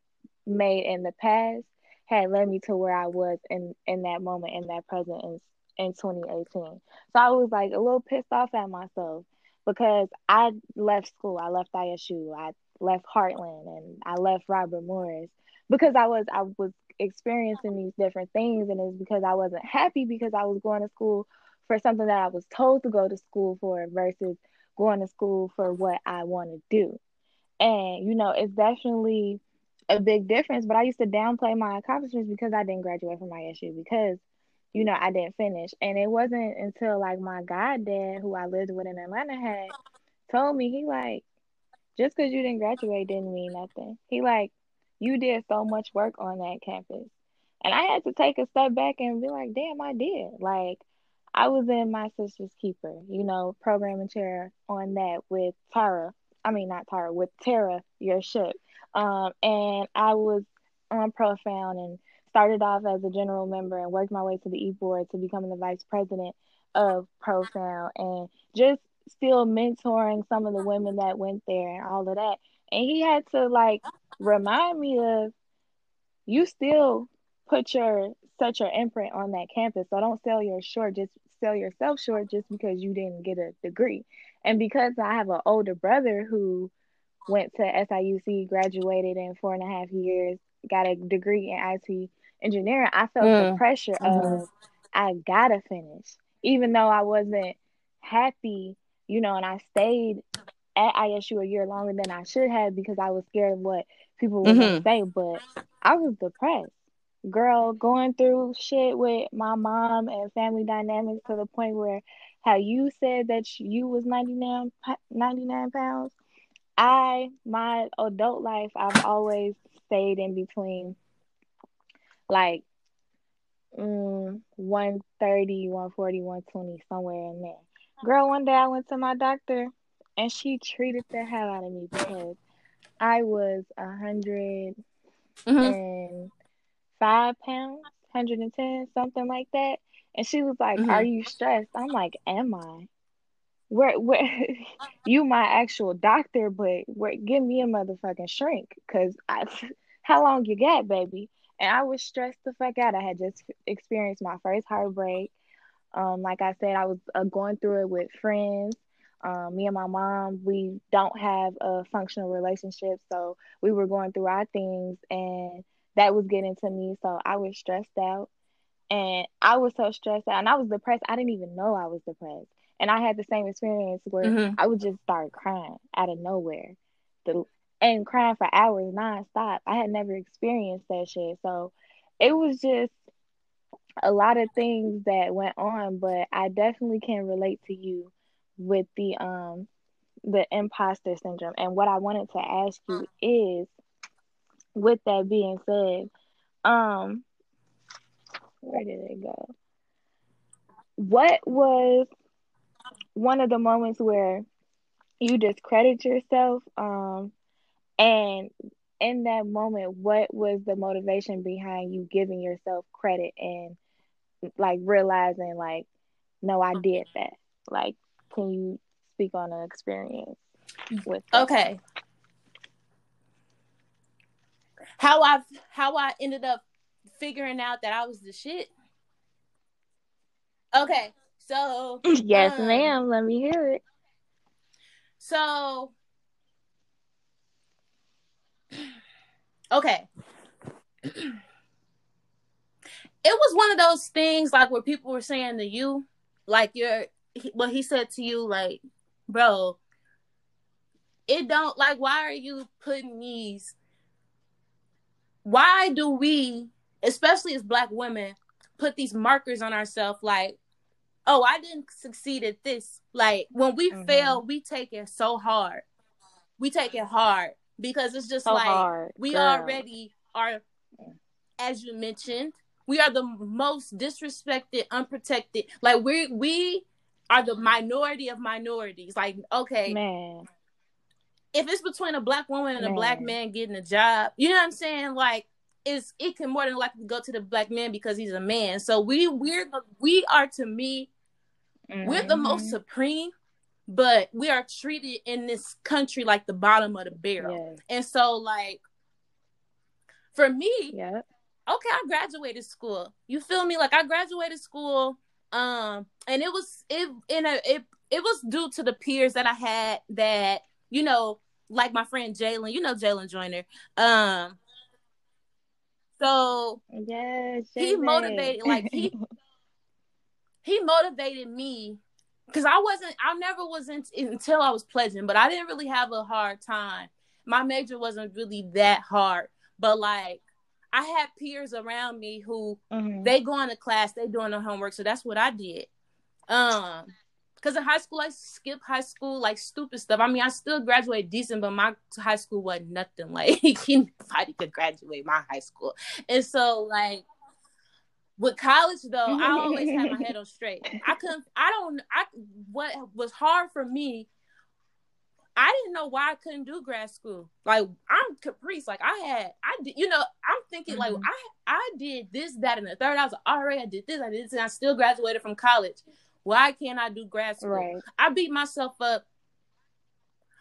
made in the past had led me to where I was in in that moment in that present in, in 2018. So I was like a little pissed off at myself because I left school, I left ISU, I left Heartland, and I left Robert Morris because I was I was experiencing these different things, and it's because I wasn't happy because I was going to school for something that I was told to go to school for versus going to school for what I want to do. And you know, it's definitely a big difference. But I used to downplay my accomplishments because I didn't graduate from ISU because, you know, I didn't finish. And it wasn't until like my goddad, who I lived with in Atlanta, had told me he like, just because you didn't graduate didn't mean nothing. He like, you did so much work on that campus. And I had to take a step back and be like, damn, I did. Like, I was in my sister's keeper, you know, programming chair on that with Tara. I mean, not Tara, with Tara, your ship. Um, and I was on Profound and started off as a general member and worked my way to the e board to becoming the vice president of Profound and just still mentoring some of the women that went there and all of that. And he had to like remind me of you still put your such your imprint on that campus. So don't sell your short, just sell yourself short just because you didn't get a degree. And because I have an older brother who went to SIUC, graduated in four and a half years, got a degree in IT engineering, I felt mm. the pressure mm-hmm. of I gotta finish, even though I wasn't happy, you know, and I stayed at ISU a year longer than I should have because I was scared of what people would mm-hmm. say. But I was depressed, girl, going through shit with my mom and family dynamics to the point where how you said that you was 99, 99 pounds I my adult life I've always stayed in between like mm, 130, 140, 120, somewhere in there. Girl, one day I went to my doctor and she treated the hell out of me because I was a hundred mm-hmm. and five pounds, hundred and ten, something like that. And she was like, mm-hmm. Are you stressed? I'm like, Am I? where where *laughs* you my actual doctor, but where give me a motherfucking shrink, cause I *laughs* how long you got, baby? And I was stressed the fuck out. I had just experienced my first heartbreak. Um, like I said, I was uh, going through it with friends. Um, me and my mom, we don't have a functional relationship, so we were going through our things, and that was getting to me. So I was stressed out, and I was so stressed out, and I was depressed. I didn't even know I was depressed. And I had the same experience where mm-hmm. I would just start crying out of nowhere. The and crying for hours nonstop. I had never experienced that shit. So it was just a lot of things that went on, but I definitely can relate to you with the um the imposter syndrome. And what I wanted to ask you is with that being said, um where did it go? What was one of the moments where you discredit yourself um and in that moment what was the motivation behind you giving yourself credit and like realizing like, no, I did that. Like, can you speak on an experience with? That? Okay. How I how I ended up figuring out that I was the shit. Okay, so yes, um, ma'am. Let me hear it. So, okay. it was one of those things like where people were saying to you, like you're what he said to you, like, bro, it don't like why are you putting these why do we, especially as black women, put these markers on ourselves like, oh, I didn't succeed at this. Like when we mm-hmm. fail, we take it so hard. We take it hard because it's just so like hard, we girl. already are as you mentioned, we are the most disrespected, unprotected. Like we we are the minority of minorities. Like, okay, man. If it's between a black woman and man. a black man getting a job, you know what I'm saying? Like, is it can more than likely go to the black man because he's a man. So we we're the, we are to me, mm-hmm. we're the most mm-hmm. supreme, but we are treated in this country like the bottom of the barrel. Yes. And so like for me, yeah okay, I graduated school. You feel me? Like I graduated school, um, and it was it in a it it was due to the peers that I had that you know, like my friend Jalen. You know Jalen Joyner. Um, so yes, he motivated like he *laughs* he motivated me because I wasn't I never was in, until I was pledging, but I didn't really have a hard time. My major wasn't really that hard, but like I had peers around me who mm-hmm. they going to class, they doing their homework, so that's what I did. Um, because in high school I skipped high school like stupid stuff. I mean, I still graduated decent, but my high school wasn't nothing *laughs* like anybody could graduate my high school, and so like with college though, I always had my head on straight. I couldn't. I don't. I what was hard for me I didn't know why I couldn't do grad school. Like I'm Caprice. Like I had, I did, you know, I'm thinking mm-hmm. like I, I did this, that, and the third. I was like, all right, I did this, I did this, and I still graduated from college. Why can't I do grad school? Right. I beat myself up.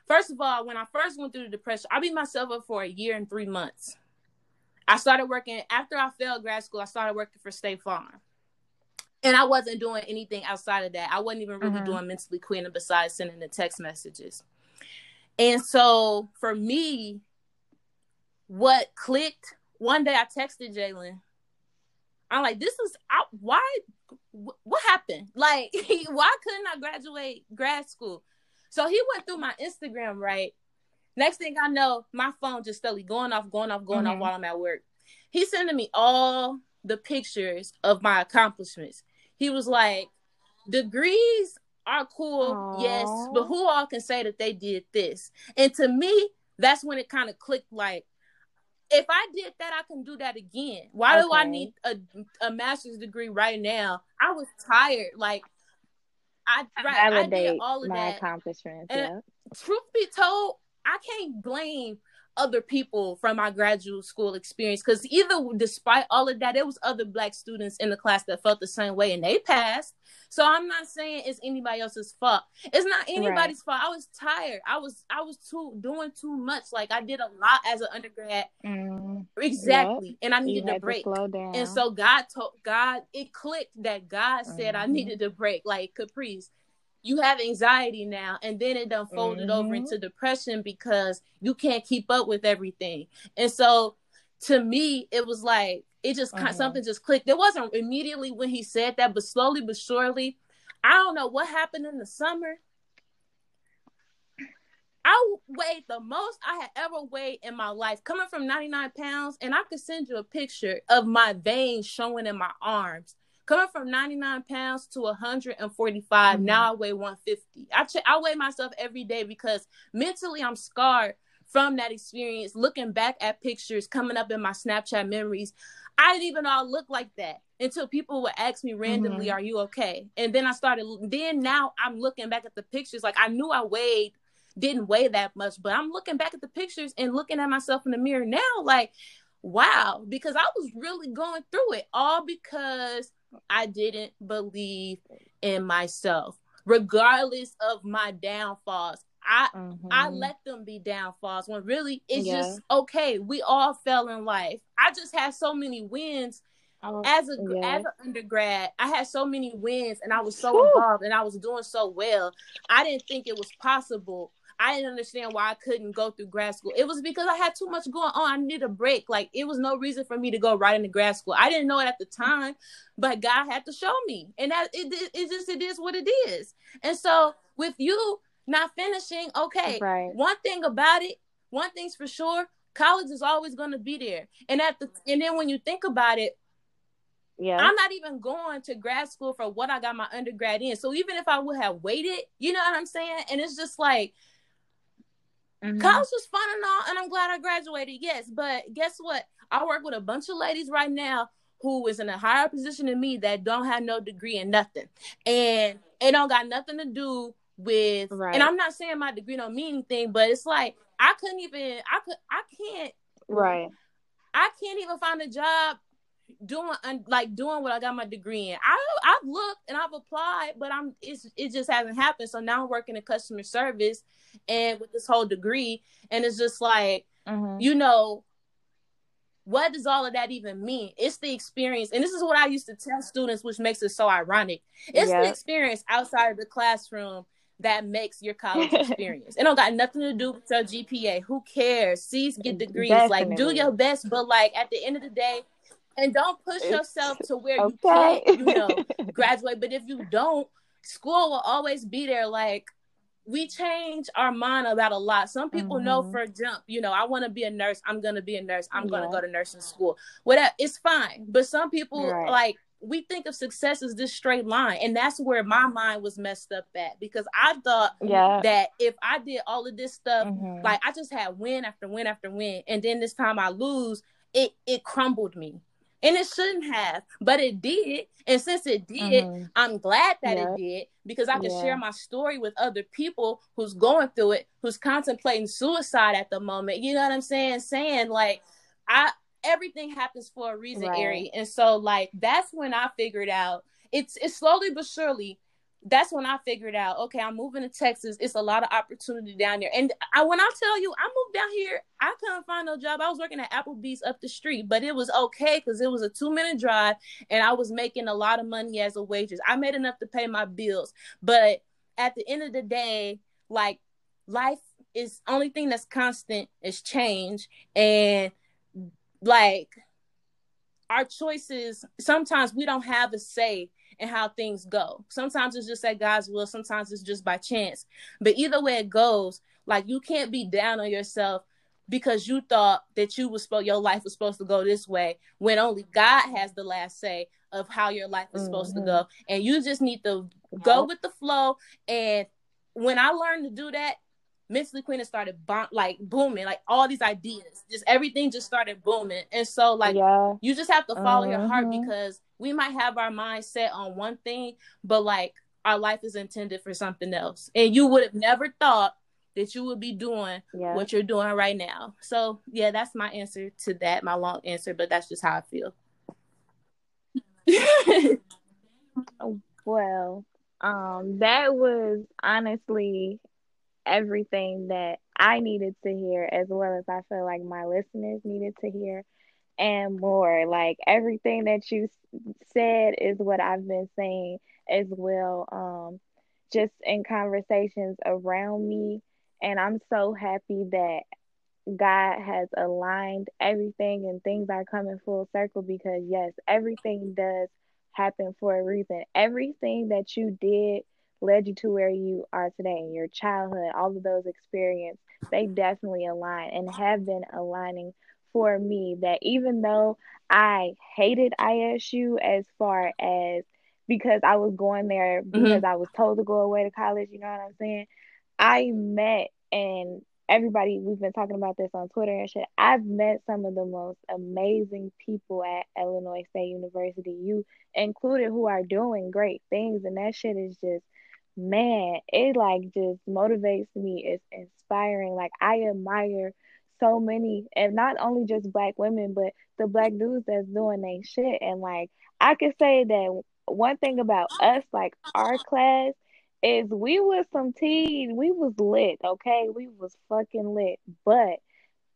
First of all, when I first went through the depression, I beat myself up for a year and three months. I started working after I failed grad school. I started working for State Farm and I wasn't doing anything outside of that. I wasn't even really mm-hmm. doing mentally queening besides sending the text messages. And so for me, what clicked one day I texted Jalen. I'm like, this is I, why what happened? *laughs* Like, *laughs* why couldn't I graduate grad school? So he went through my Instagram, right? Next thing I know, my phone just steadily going off, going off, going mm-hmm. off while I'm at work. He's sending me all the pictures of my accomplishments. He was like, degrees are cool, Aww. yes, but who all can say that they did this? And to me, that's when it kind of clicked like, if I did that, I can do that again. Why okay. do I need a, a master's degree right now? I was tired. Like, I, right, I did all of my that. accomplishments. And yeah. Truth be told, I can't blame other people from my graduate school experience because either despite all of that there was other black students in the class that felt the same way and they passed. So i'm not saying it's anybody else's fault. It's not anybody's right. fault. I was tired. I was i was too doing too much. Like i did a lot as an undergrad. Mm. exactly. Yep. and i needed a break. and so god told god it clicked that god said mm-hmm. i needed a break like caprice you have anxiety now and then it done folded mm-hmm. over into depression because you can't keep up with everything and so to me it was like it just uh-huh. something just clicked it wasn't immediately when he said that but slowly but surely i don't know what happened in the summer I weighed the most I had ever weighed in my life, coming from 99 pounds. And I could send you a picture of my veins showing in my arms coming from 99 pounds to 145 mm-hmm. now i weigh 150 I, ch- I weigh myself every day because mentally i'm scarred from that experience looking back at pictures coming up in my snapchat memories i didn't even know i looked like that until people would ask me randomly mm-hmm. are you okay and then i started then now i'm looking back at the pictures like i knew i weighed didn't weigh that much but i'm looking back at the pictures and looking at myself in the mirror now like wow because i was really going through it all because I didn't believe in myself, regardless of my downfalls. I mm-hmm. I let them be downfalls when really it's yeah. just okay. We all fell in life. I just had so many wins oh, as a yeah. as an undergrad. I had so many wins and I was so Woo. involved and I was doing so well. I didn't think it was possible I didn't understand why I couldn't go through grad school. It was because I had too much going on. I needed a break. Like it was no reason for me to go right into grad school. I didn't know it at the time, but God had to show me, and that it it, it just it is what it is. And so with you not finishing, okay, right. one thing about it, one thing's for sure, college is always going to be there. And at the and then when you think about it, yeah. I'm not even going to grad school for what I got my undergrad in. So even if I would have waited, you know what I'm saying? And it's just like Mm-hmm. College was fun and all, and I'm glad I graduated. Yes, but guess what? I work with a bunch of ladies right now who is in a higher position than me that don't have no degree in nothing, and it don't got nothing to do with. Right. And I'm not saying my degree don't mean anything, but it's like I couldn't even. I could. I can't. Right. I can't even find a job doing like doing what I got my degree in. I I've looked and I've applied, but I'm it's it just hasn't happened. So now I'm working in customer service and with this whole degree, and it's just like mm-hmm. you know what does all of that even mean? It's the experience, and this is what I used to tell students, which makes it so ironic. It's the experience outside of the classroom that makes your college *laughs* experience. it don't got nothing to do with your GPA. Who cares? C's get degrees. Definitely. Like do your best, but like at the end of the day, and don't push yourself to where okay. you can't, you know, *laughs* graduate. But if you don't, school will always be there. Like we change our mind about a lot. Some people mm-hmm. know for a jump, you know, I want to be a nurse. I'm gonna be a nurse. I'm yeah. gonna go to nursing school. Whatever, it's fine. But some people right. like we think of success as this straight line, and that's where my mind was messed up at because I thought yeah. that if I did all of this stuff, mm-hmm. like I just had win after win after win, and then this time I lose, it it crumbled me and it shouldn't have, but it did. And since it did, mm-hmm. I'm glad that yeah. it did because I can yeah. share my story with other people who's going through it, who's contemplating suicide at the moment. You know what I'm saying? Saying like, I everything happens for a reason, right. Ari. And so like that's when I figured out it's it's slowly but surely that's when I figured out, okay, I'm moving to Texas. It's a lot of opportunity down there. And I when I tell you I moved down here, I couldn't find no job. I was working at Applebee's up the street, but it was okay because it was a two minute drive and I was making a lot of money as a waitress. I made enough to pay my bills. But at the end of the day, like life is only thing that's constant is change. And like our choices, sometimes we don't have a say and how things go. Sometimes it's just at God's will, sometimes it's just by chance. But either way it goes, like you can't be down on yourself because you thought that you was supposed your life was supposed to go this way when only God has the last say of how your life is mm-hmm. supposed to go. Mm-hmm. And you just need to go with the flow. And when I learned to do that, mentally queen has started like booming like all these ideas just everything just started booming and so like yeah. you just have to follow your heart mm-hmm. because we might have our mind set on one thing, but like our life is intended for something else. And you would have never thought that you would be doing yeah. what you're doing right now. So yeah, that's my answer to that, my long answer, but that's just how I feel. *laughs* well, um, that was honestly everything that I needed to hear, as well as I feel like my listeners needed to hear and more. Like everything that you said is what I've been saying as well. Um, just in conversations around me, and I'm so happy that God has aligned everything and things are coming full circle because yes, everything does happen for a reason. Everything that you did led you to where you are today. Your childhood, all of those experiences, they definitely align and have been aligning for me that even though I hated ISU as far as because I was going there mm-hmm. because mm-hmm. I was told to go away to college, you know what I'm saying? I met and everybody we've been talking about this on Twitter and shit. I've met some of the most amazing people at Illinois State University, you included, who are doing great things, and that shit is just man, it like just motivates me. It's inspiring. Like I admire so many, and not only just black women, but the black dudes that's doing their shit. And like, I could say that one thing about us, like our class, is we was some teen, we was lit, okay? We was fucking lit, but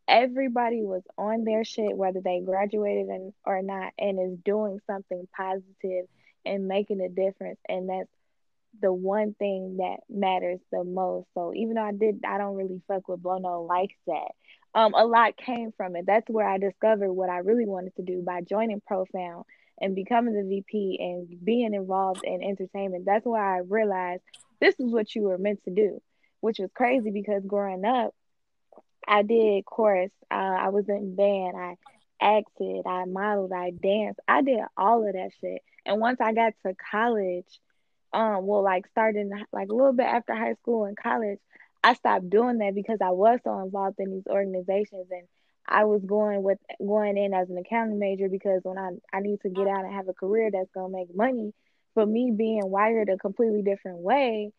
everybody was on their shit, whether they graduated and, or not, and is doing something positive and making a difference. And that's the one thing that matters the most. So even though I did, I don't really fuck with Blow No like that. Um, a lot came from it. That's where I discovered what I really wanted to do by joining Profound and becoming the VP and being involved in entertainment. That's where I realized this is what you were meant to do, which was crazy because growing up, I did chorus. Uh, I was in band. I acted. I modeled. I danced. I did all of that shit. And once I got to college, um, well, like starting like a little bit after high school and college, I stopped doing that because I was so involved in these organizations and I was going with going in as an accounting major because when I I need to get out and have a career that's gonna make money, but me being wired a completely different way,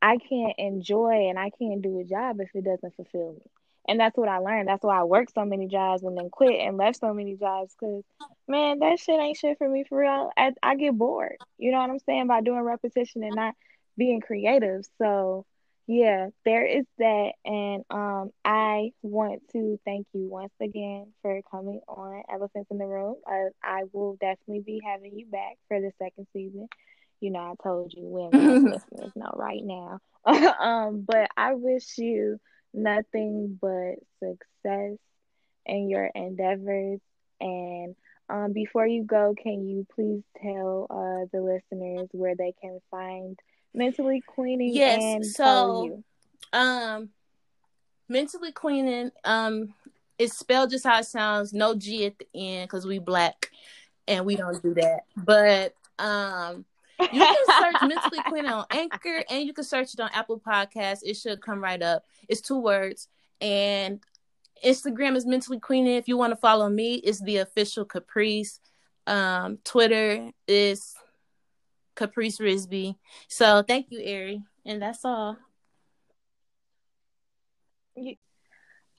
I can't enjoy and I can't do a job if it doesn't fulfill me and that's what I learned. That's why I worked so many jobs and then quit and left so many jobs because man, that shit ain't shit for me for real. I, I get bored. You know what I'm saying by doing repetition and not being creative. So yeah, there is that, and um, I want to thank you once again for coming on Elephants in the Room. I, I will definitely be having you back for the second season. You know, I told you when listeners *laughs* know right now. *laughs* um, but I wish you nothing but success in your endeavors. And um, before you go, can you please tell uh, the listeners where they can find Mentally Queening yes, and so. Um, Mentally Queening um, it's spelled just how it sounds, no G at the end because we black and we don't do that. But um, you can search Mentally *laughs* Queen on Anchor and you can search it on Apple Podcasts. It should come right up. It's two words. And Instagram is Mentally Queen. If you want to follow me, it's the official Caprice. Um, Twitter is Caprice Risby. So thank you, Ari. And that's all.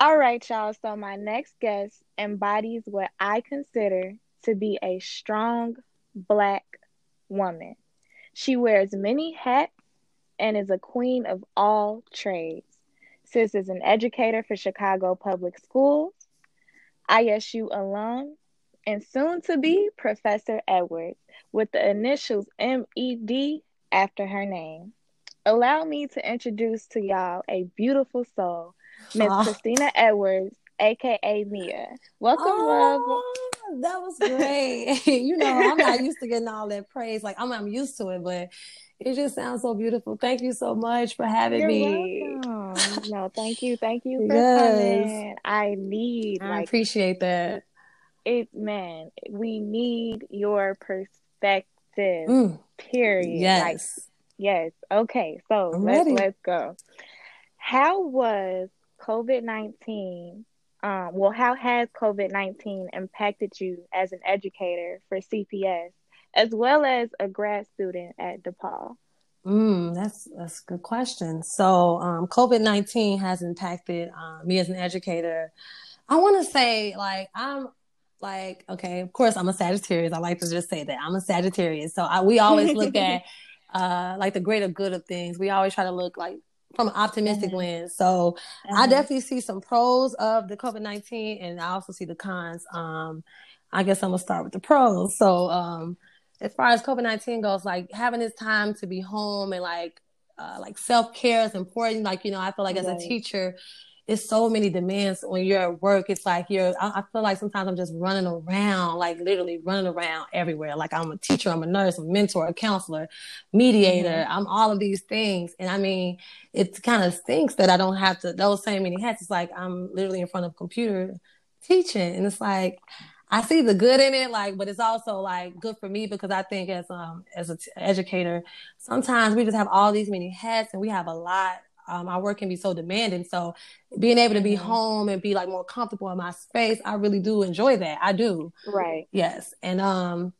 All right, y'all. So my next guest embodies what I consider to be a strong black woman. She wears many hats and is a queen of all trades. Sis is an educator for Chicago Public Schools, ISU alum, and soon to be Professor Edwards with the initials MED after her name. Allow me to introduce to y'all a beautiful soul, Miss Christina Edwards, aka Mia. Welcome, oh, love. That was great. *laughs* you know, I'm not used to getting all that praise. Like I'm, I'm used to it, but it just sounds so beautiful. Thank you so much for having You're me. Welcome. *laughs* no, thank you, thank you for yes. coming. I need. I like, appreciate that. It man, we need your perspective. Mm. Period. Yes. Like, yes. Okay. So I'm let's ready. let's go. How was COVID nineteen um, well, how has COVID 19 impacted you as an educator for CPS, as well as a grad student at DePaul? Mm, that's that's a good question. So, um, COVID nineteen has impacted um, me as an educator. I want to say, like, I'm like, okay, of course, I'm a Sagittarius. I like to just say that I'm a Sagittarius. So, I, we always look at *laughs* uh, like the greater good of things. We always try to look like from an optimistic mm-hmm. lens. So mm-hmm. I definitely see some pros of the COVID nineteen, and I also see the cons. Um, I guess I'm gonna start with the pros. So um, as far as COVID nineteen goes, like having this time to be home and like uh, like self care is important. Like you know, I feel like as a teacher, it's so many demands when you're at work. It's like you're, I, I, feel like sometimes I'm just running around, like literally running around everywhere. Like I'm a teacher, I'm a nurse, I'm a mentor, a counselor, mediator. Mm-hmm. I'm all of these things. And I mean, it kind of stinks that I don't have to, those same many hats. It's like I'm literally in front of a computer teaching. And it's like, I see the good in it, like, but it's also like good for me because I think as um as an t- educator, sometimes we just have all these many hats and we have a lot um, our work can be so demanding. So being able to be mm-hmm. home and be like more comfortable in my space, I really do enjoy that. I do. Right. Yes. And um,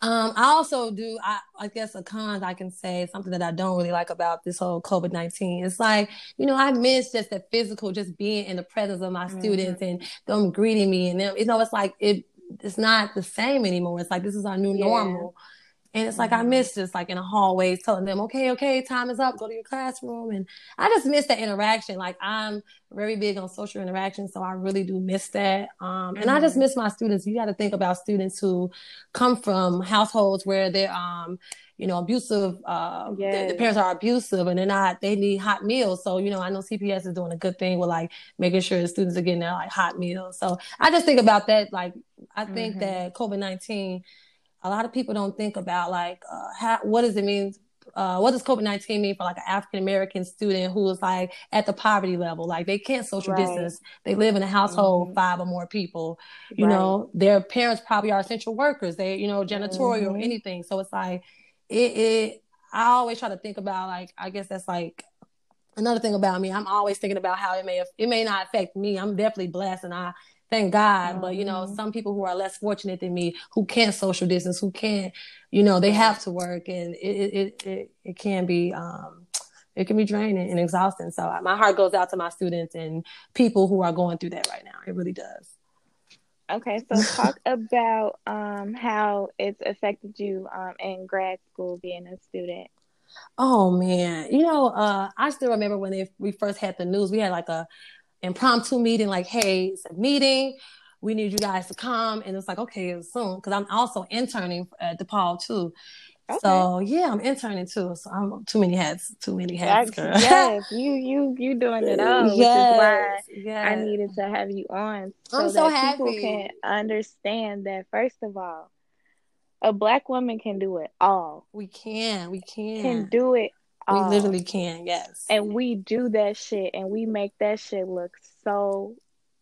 Um, I also do. I, I guess a con I can say something that I don't really like about this whole COVID nineteen. It's like you know I miss just the physical, just being in the presence of my mm-hmm. students and them greeting me and them. You know, it's like it. It's not the same anymore. It's like this is our new yeah. normal. And it's like mm-hmm. I miss just like in the hallways telling them, okay, okay, time is up, go to your classroom. And I just miss that interaction. Like I'm very big on social interaction, so I really do miss that. Um, mm-hmm. and I just mm-hmm. miss my students. You got to think about students who come from households where they're, um, you know, abusive. Uh, yes. the, the, parents are abusive, and they're not. They need hot meals. So you know, I know CPS is doing a good thing with like making sure the students are getting their like hot meals. So I just think about that. Like I think mm-hmm. that COVID nineteen a lot of people don't think about like uh, how, what does it mean uh, what does COVID nineteen mean for like an African American student who is like at the poverty level? Like they can't social right. distance. They live in a household mm-hmm. five or more people. You right. know, their parents probably are essential workers. They, you know, janitorial mm-hmm. or anything. So it's like it, it. I always try to think about like I guess that's like another thing about me. I'm always thinking about how it may it may not affect me. I'm definitely blessed, and I thank God. Mm-hmm. But you know, mm-hmm. some people who are less fortunate than me, who can't social distance, who can't, you know, they have to work, and it it it, it can be. um it can be draining and exhausting. So my heart goes out to my students and people who are going through that right now. It really does. Okay, so talk *laughs* about um, how it's affected you um, in grad school being a student. Oh man, you know, uh, I still remember when they, we first had the news. We had like a impromptu meeting, like, hey, it's a meeting. We need you guys to come. And it's like, okay, it soon. Because I'm also interning at DePaul too. Okay. So yeah, I'm interning too. So I'm too many hats, too many hats. Girl. yes, *laughs* you you you doing it all, yes, which is why yes. I needed to have you on so I'm so that happy. people can understand that first of all, a black woman can do it all. We can, we can, can do it we um, literally can, yes. And we do that shit and we make that shit look so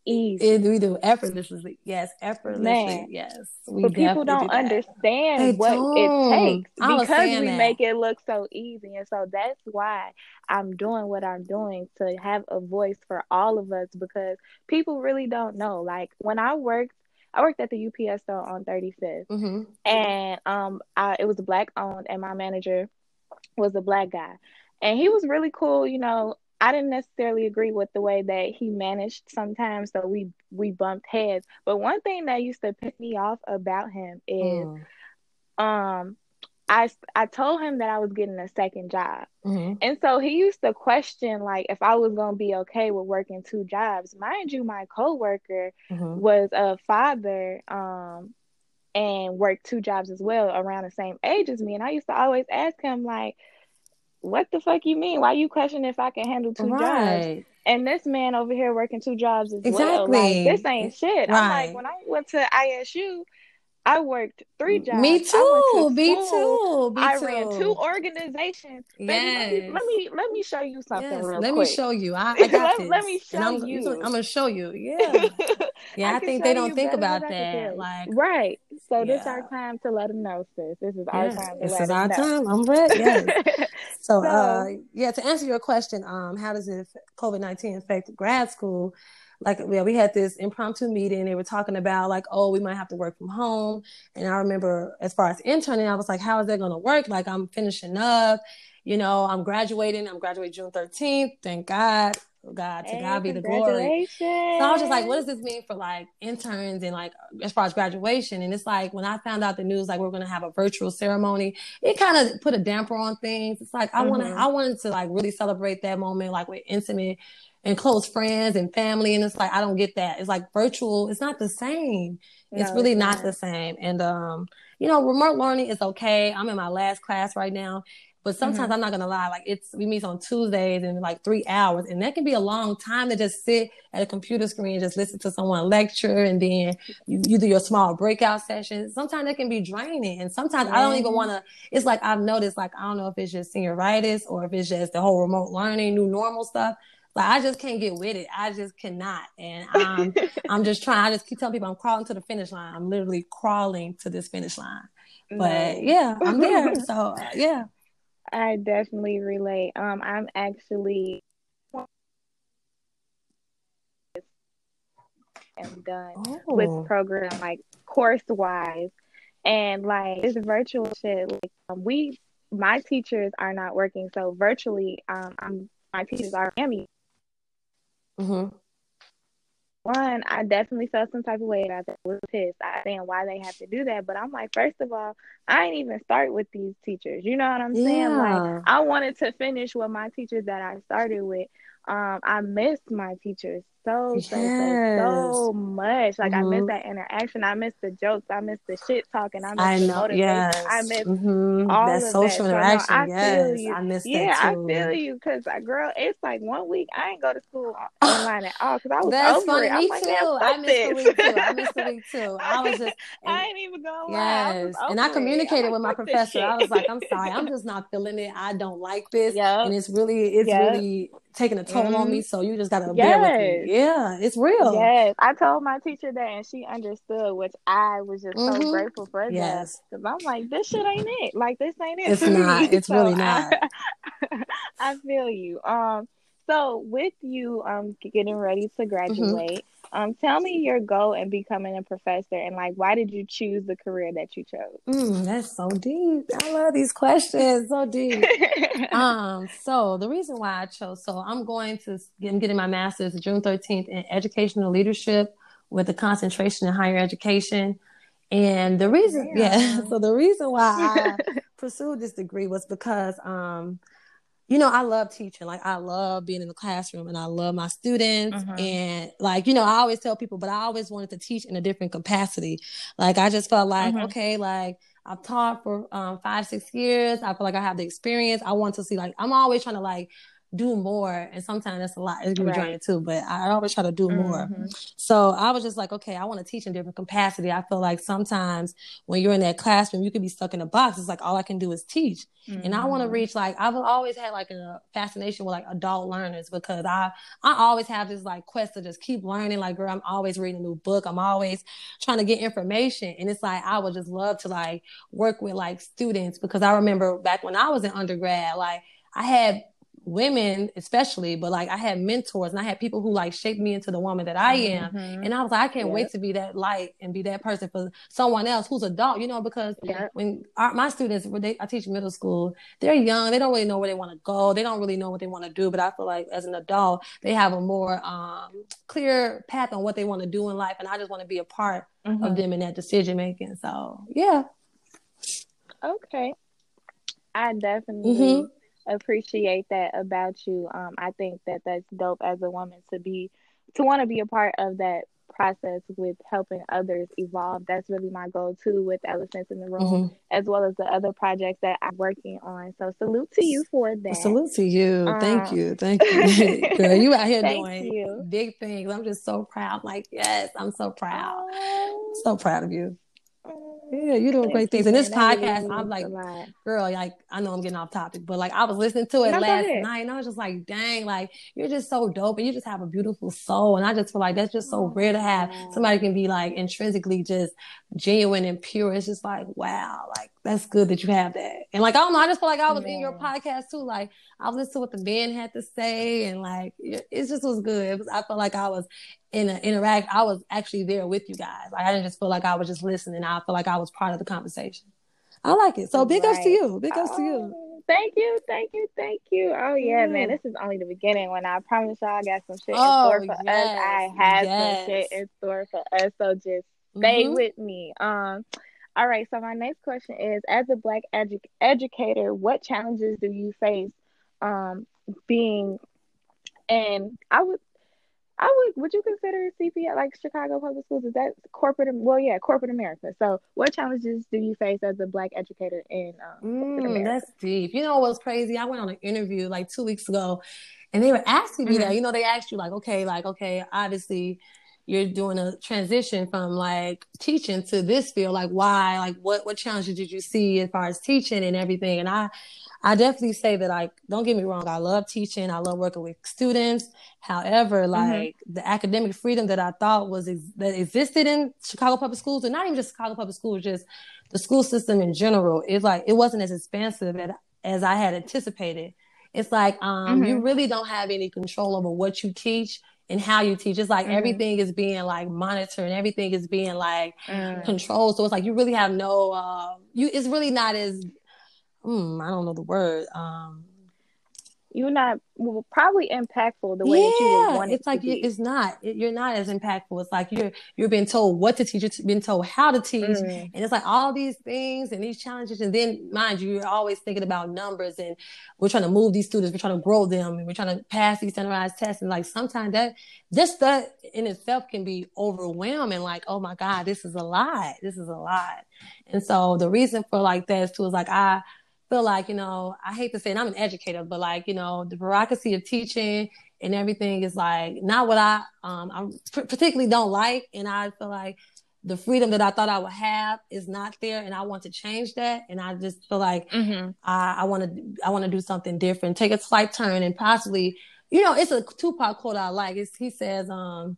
easy. It, we do effortlessly. Yes, effortlessly. Man. Yes. but people don't do understand they what don't. it takes because we that. make it look so easy. And so that's why I'm doing what I'm doing to have a voice for all of us because people really don't know. Like when I worked I worked at the UPS store on 35th, mm-hmm. and um, I, it was black owned, and my manager was a black guy. And he was really cool, you know. I didn't necessarily agree with the way that he managed sometimes, so we we bumped heads. But one thing that used to piss me off about him is mm. um I I told him that I was getting a second job. Mm-hmm. And so he used to question like if I was going to be okay with working two jobs. Mind you, my coworker mm-hmm. was a father um and worked two jobs as well around the same age as me. And I used to always ask him, like, what the fuck you mean? Why you question if I can handle two right. jobs? And this man over here working two jobs as exactly. well. Like, this ain't shit. Right. I'm like, when I went to ISU, I worked three jobs. Me too. Me too. Me I ran two organizations. Yes. Baby, let me let me show you something yes. real let quick. me show you. I, *laughs* I got let, let, me show I'm, you. I'm gonna show you. Yeah. *laughs* Yeah, I, I think they don't think about that. Like right. So yeah. this is our time to let them know, sis. This is our time. this is our know. time. I'm ready. Yes. *laughs* so, so uh, yeah, to answer your question, um, how does it COVID nineteen affect grad school? Like yeah, we had this impromptu meeting. They were talking about like, oh, we might have to work from home. And I remember as far as interning, I was like, how is that going to work? Like I'm finishing up, you know, I'm graduating. I'm graduating June 13th. Thank God. Oh God, to hey, God be the glory. So I was just like, what does this mean for like interns and like as far as graduation? And it's like when I found out the news, like we're gonna have a virtual ceremony, it kind of put a damper on things. It's like I mm-hmm. wanna I wanted to like really celebrate that moment, like with intimate and close friends and family. And it's like, I don't get that. It's like virtual. It's not the same. No, it's really it's not. not the same. And, um, you know, remote learning is okay. I'm in my last class right now. But sometimes mm-hmm. I'm not gonna lie, like it's we meet on Tuesdays and like three hours, and that can be a long time to just sit at a computer screen and just listen to someone lecture, and then you, you do your small breakout sessions. Sometimes that can be draining, and sometimes. I don't even want to. It's like I've noticed, like I don't know if it's just senioritis or if it's just the whole remote learning, new normal stuff. Like I just can't get with it. I just cannot. And um, *laughs* I'm just trying. I just keep telling people I'm crawling to the finish line. I'm literally crawling to this finish line. But yeah, I'm there. *laughs* so uh, yeah. I definitely relate. Um, I'm actually am done oh. with program like course wise And like this virtual shit, like um, we, my teachers are not working, so virtually, um, I'm my teachers are Miami. Mm-hmm. One, I definitely felt some type of way about that. I was pissed. I understand why they have to do that, but I'm like, first of all, I ain't even start with these teachers. You know what I'm saying? Yeah. Like, I wanted to finish with my teachers that I started with. Um, I missed my teachers so so so, Yes. so much. Like I miss Mhm. that interaction. I miss the jokes. I miss the shit talking. I miss I the know. motivation. Yes. I miss Mhm. all that of that. social So, no, interaction. I feel yes. you. I miss Yeah, I feel you because girl, it's like one week I ain't go to school *laughs* online at all because I was That's over funny. it. Me like, too. I missed the week too. I missed the week too. I was just *laughs* I and ain't even gonna lie. I yes, and I communicated with my like, professor. I was like, I'm sorry, I'm just not feeling it. I don't like this, *laughs* Yup. and it's really, it's Yup. really taking a toll on Mhm. me. So you just gotta bear with me. Yeah, it's real. Yes, I told my teacher that, and she understood, which I was just so Mhm. grateful for. Yes, Because I'm like, this shit ain't it. Like, this ain't it it's not. me. It's *laughs* So really I, not. *laughs* I feel you. Um, so with you, um, getting ready to hmm graduate, um, tell me your goal in becoming a professor, and like, why did you choose the career that you chose? Mm, that's so deep. I love these questions. So deep. *laughs* Um, so the reason why I chose, so I'm going to, I'm getting my master's June 13th in educational leadership with a concentration in higher education. And the reason, yeah, *laughs* Damn. so the reason why I *laughs* pursued this degree was because, um, you know, I love teaching. Like, I love being in the classroom and I love my students. Mhm. And, like, you know, I always tell people, but I always wanted to teach in a different capacity. Like, I just felt like, Mhm. okay, like, I've taught for um, five, six years. I feel like I have the experience. I want to see, like, I'm always trying to, like, do more. And sometimes that's a lot. It can be Right. draining too, but I always try to do more. Mhm. So I was just like, okay, I want to teach in different capacity. I feel like sometimes when you're in that classroom, you could be stuck in a box. It's like all I can do is teach. And I want to Mhm. reach like I've always had like a fascination with like adult learners because I I always have this like quest to just keep learning. Like girl, I'm always reading a new book. I'm always trying to get information. And it's like I would just love to like work with like students because I remember back when I was in undergrad, like I had women especially, but like I had mentors and I had people who like shaped me into the woman that I am. Mhm. And I was like, I can't Yep. wait to be that light and be that person for someone else who's adult, you know, because Yep. when our, my students, when they, I teach middle school, they're young. They don't really know where they want to go. They don't really know what they want to do. But I feel like as an adult, they have a more um, clear path on what they want to do in life. And I just want to be a part Mhm. of them in that decision making. So yeah. Okay. I definitely Mhm. Appreciate that about you. Um, I think that that's dope as a woman to be to want to be a part of that process with helping others evolve. That's really my goal too with Elephants in the Room, Mhm. as well as the other projects that I'm working on. So salute to you for that. Salute to you. Thank Um, you. Thank you. *laughs* Girl, you out here *laughs* doing you. big things. I'm just so proud. Like, yes, I'm so proud. Oh, So proud of you. Oh, Yeah, you're doing great things. And this man. That really podcast, I'm like, girl, like I know I'm getting off topic, but like I was listening to it No, last night and I was just like, dang, like you're just so dope and you just have a beautiful soul. And I just feel like that's just so rare to have. Somebody can be like intrinsically just genuine and pure. It's just like, wow, like that's good that you have that. And like, I don't know, I just feel like I was in your podcast too. Like I listened to what the band had to say and like it just was good. It was, I felt like I was in an interact. I was actually there with you guys. Like I didn't just feel like I was just listening. I feel like I was part of the conversation. I like it. So big ups to you. Big ups to you. Oh, Thank you, thank you, thank you. Oh yeah, man, this is only the beginning. When I promise y'all, I got some shit in Oh, store for us. I have yes. some shit in store for us. So just stay Mhm. with me. Um, all right. So my next question is: As a black edu- educator, what challenges do you face? Um, being, and I would. I would. Would you consider CPS like Chicago Public Schools? Is that corporate? Well, yeah, corporate America. So, what challenges do you face as a Black educator in um, Mm, that's deep. You know what's crazy? I went on an interview like two weeks ago and they were asking me Mhm. that. You know, they asked you like, okay, like, okay, obviously you're doing a transition from like teaching to this field. Like why? Like what what challenges did you see as far as teaching and everything? And I I definitely say that like don't get me wrong, I love teaching, I love working with students. However, like the academic freedom that I thought was ex- that existed in Chicago public schools, and not even just Chicago public schools, just the school system in general, it's like it wasn't as expansive as, as I had anticipated. It's like um, you really don't have any control over what you teach and how you teach. It's like Mhm. everything is being like monitored and everything is being like Mm. controlled. So it's like you really have no uh you it's really not as mm, I don't know the word. Um You're not well, probably impactful the way that you would want it it's like to you, be. it's not. It, you're not as impactful. It's like you're you're being told what to teach. You're being told how to teach, Mm. and it's like all these things and these challenges. And then, mind you, you're always thinking about numbers, and we're trying to move these students. We're trying to grow them, and we're trying to pass these standardized tests. And like sometimes that just that in itself can be overwhelming. Like, oh my God, this is a lot. This is a lot. And so the reason for like that is too is like I feel like, you know, I hate to say it, I'm an educator, but like, you know, the bureaucracy of teaching and everything is like not what I um I particularly don't like. And I feel like the freedom that I thought I would have is not there and I want to change that. And I just feel like hmm I, I want to I want to do something different, take a slight turn, and possibly, you know, it's a Tupac quote I like. It's, he says, um,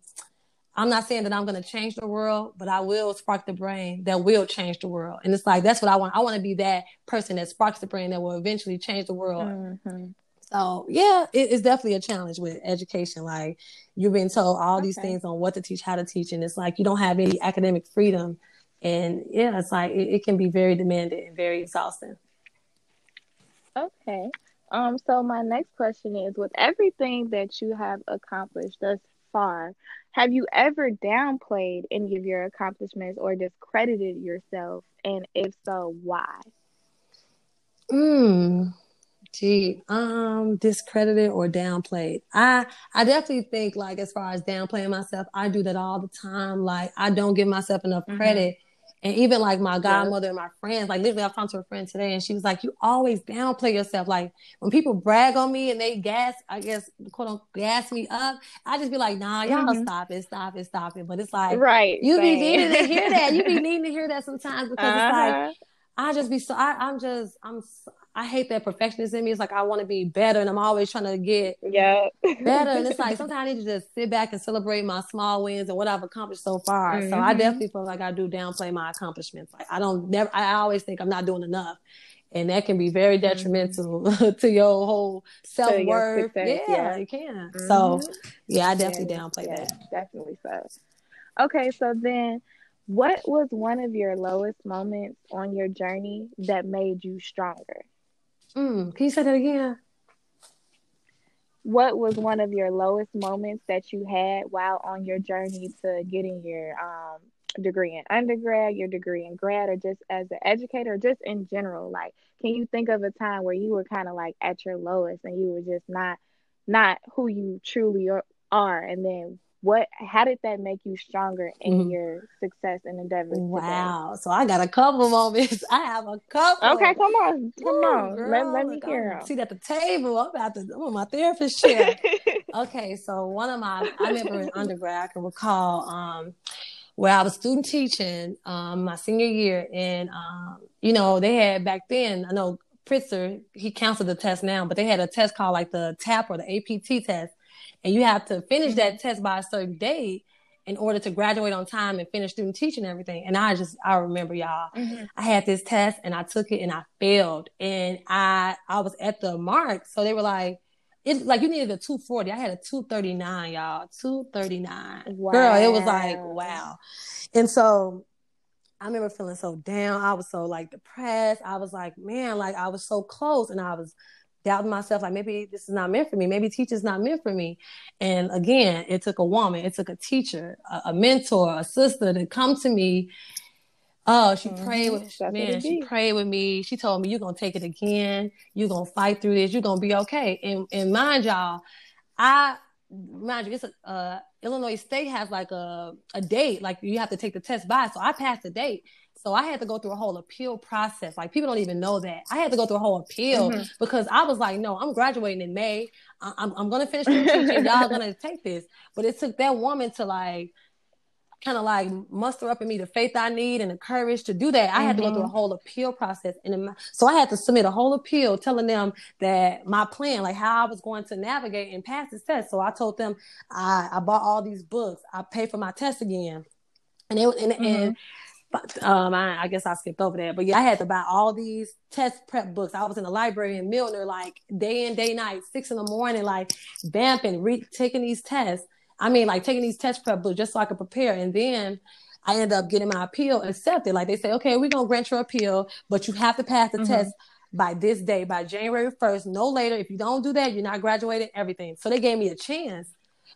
"I'm not saying that I'm going to change the world, but I will spark the brain that will change the world." And it's like that's what I want. I want to be that person that sparks the brain that will eventually change the world. hmm So yeah, it, it's definitely a challenge with education. Like you're being told all these Okay. things on what to teach, how to teach, and it's like you don't have any academic freedom. And yeah, it's like it, it can be very demanding and very exhausting. Okay. Um, so my next question is, with everything that you have accomplished thus far, have you ever downplayed any of your accomplishments or discredited yourself? And if so, why? Mm, gee, um, discredited or downplayed. I I definitely think like as far as downplaying myself, I do that all the time. Like I don't give myself enough Mhm. credit. And even like my godmother and my friends, like literally I talking to a friend today and she was like, You always downplay yourself. Like when people brag on me and they gas, I guess quote unquote gas me up, I just be like, nah, y'all Mhm. stop it, stop it, stop it. But it's like Right. you be needing to hear that. You be *laughs* needing to hear that sometimes because it's like Uh-huh. I just be so I, I'm just I'm I hate that perfectionist in me. It's like I want to be better, and I'm always trying to get Yeah. better. And it's *laughs* like sometimes I need to just sit back and celebrate my small wins and what I've accomplished so far. So I Mhm. definitely feel like I do downplay my accomplishments. Like I don't never. I always think I'm not doing enough, and that can be very detrimental *laughs* to your whole self worth. Yeah, yeah. it can. So Mhm. yeah, I definitely Yes, downplay yes, that. Definitely so. Okay, so then what was one of your lowest moments on your journey that made you stronger? Mm, can you say that again? What was one of your lowest moments that you had while on your journey to getting your um, degree in undergrad, your degree in grad, or just as an educator, or just in general? Like, can you think of a time where you were kind of like at your lowest and you were just not not who you truly are and then what how did that make you stronger in Mhm. your success and endeavors today? Wow. So I got a couple moments. *laughs* I have a couple. Okay, come on, come Ooh, on. girl, let, let me hear. Seat at the table. I'm about to. I'm on my therapist *laughs* chair. okay, so one of my, I remember in undergrad, I can recall, um, where I was student teaching, um, my senior year, and um, you know, they had back then. I know Pritzker he canceled the test now, but they had a test called like the TAP or the APT test, and you have to finish that test by a certain date in order to graduate on time and finish student teaching and everything. And I just, I remember y'all. Mhm. I had this test and I took it and I failed. And I I was at the mark. So they were like, it's like you needed a 240. I had a 239, y'all. 239. Girl, it was like, Wow. wow. And so I remember feeling so down. I was so like depressed. I was like, man, like I was so close and I was doubting myself, like maybe this is not meant for me. Maybe teacher's not meant for me. And again, it took a woman, it took a teacher, a, a mentor, a sister to come to me. Oh, she Mhm. prayed with That's man, she prayed with me. She told me you're gonna take it again, you're gonna fight through this, you're gonna be okay. And and mind y'all, I mind you, it's a uh, Illinois State has like a a date, like you have to take the test by. So I passed the date. So I had to go through a whole appeal process. Like people don't even know that. I had to go through a whole appeal Mhm. because I was like, no, I'm graduating in May. I- I'm I'm gonna finish the teaching. *laughs* Y'all gonna take this. But it took that woman to like kind of like muster up in me the faith I need and the courage to do that. I had to go through a Mhm. whole appeal process, and my, so I had to submit a whole appeal telling them that my plan, like how I was going to navigate and pass this test. So I told them I, I bought all these books, I paid for my test again, and it and, and but, um, I, I guess I skipped over that, but yeah, I had to buy all these test prep books. I was in the library in Milner, like day in, day night, six in the morning, like vamping, re- taking these tests. I mean, like taking these test prep books just so I could prepare. And then I ended up getting my appeal accepted. Like they say, okay, we're gonna grant your appeal, but you have to pass the mm-hmm. test by this day, by January 1st, no later. If you don't do that, you're not graduating, everything. So they gave me a chance.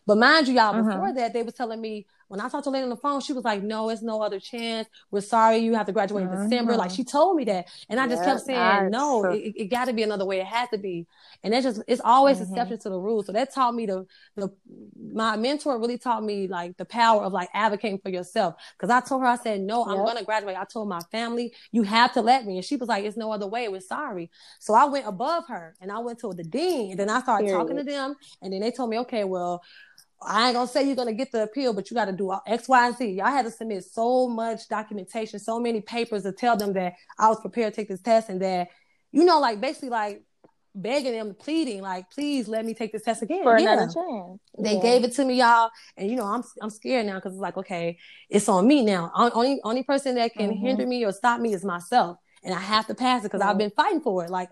But mind you, y'all, mm-hmm. before that, they was telling me when I talked to lady on the phone, she was like, "No, it's no other chance. We're sorry, you have to graduate mm-hmm. in December." Like she told me that, and I just kept saying, "No, it, it got to be another way. It has to be." And that's just it's always mm-hmm. exception to the rules. So that taught me the the my mentor really taught me like the power of like advocating for yourself. Because I told her, I said, "No, yep. I'm gonna graduate." I told my family, "You have to let me," and she was like, "It's no other way. We're sorry." So I went above her and I went to the dean, and then I started Period. talking to them, and then they told me, "Okay, well." I ain't gonna say you're gonna get the appeal, but you got to do X, Y, and Z. Y'all had to submit so much documentation, so many papers to tell them that I was prepared to take this test, and that you know, like basically, like begging them, pleading, like, please let me take this test again. For yeah. another chance. They yeah. gave it to me, y'all, and you know, I'm I'm scared now because it's like, okay, it's on me now. Only only person that can mm-hmm. hinder me or stop me is myself, and I have to pass it because mm-hmm. I've been fighting for it. Like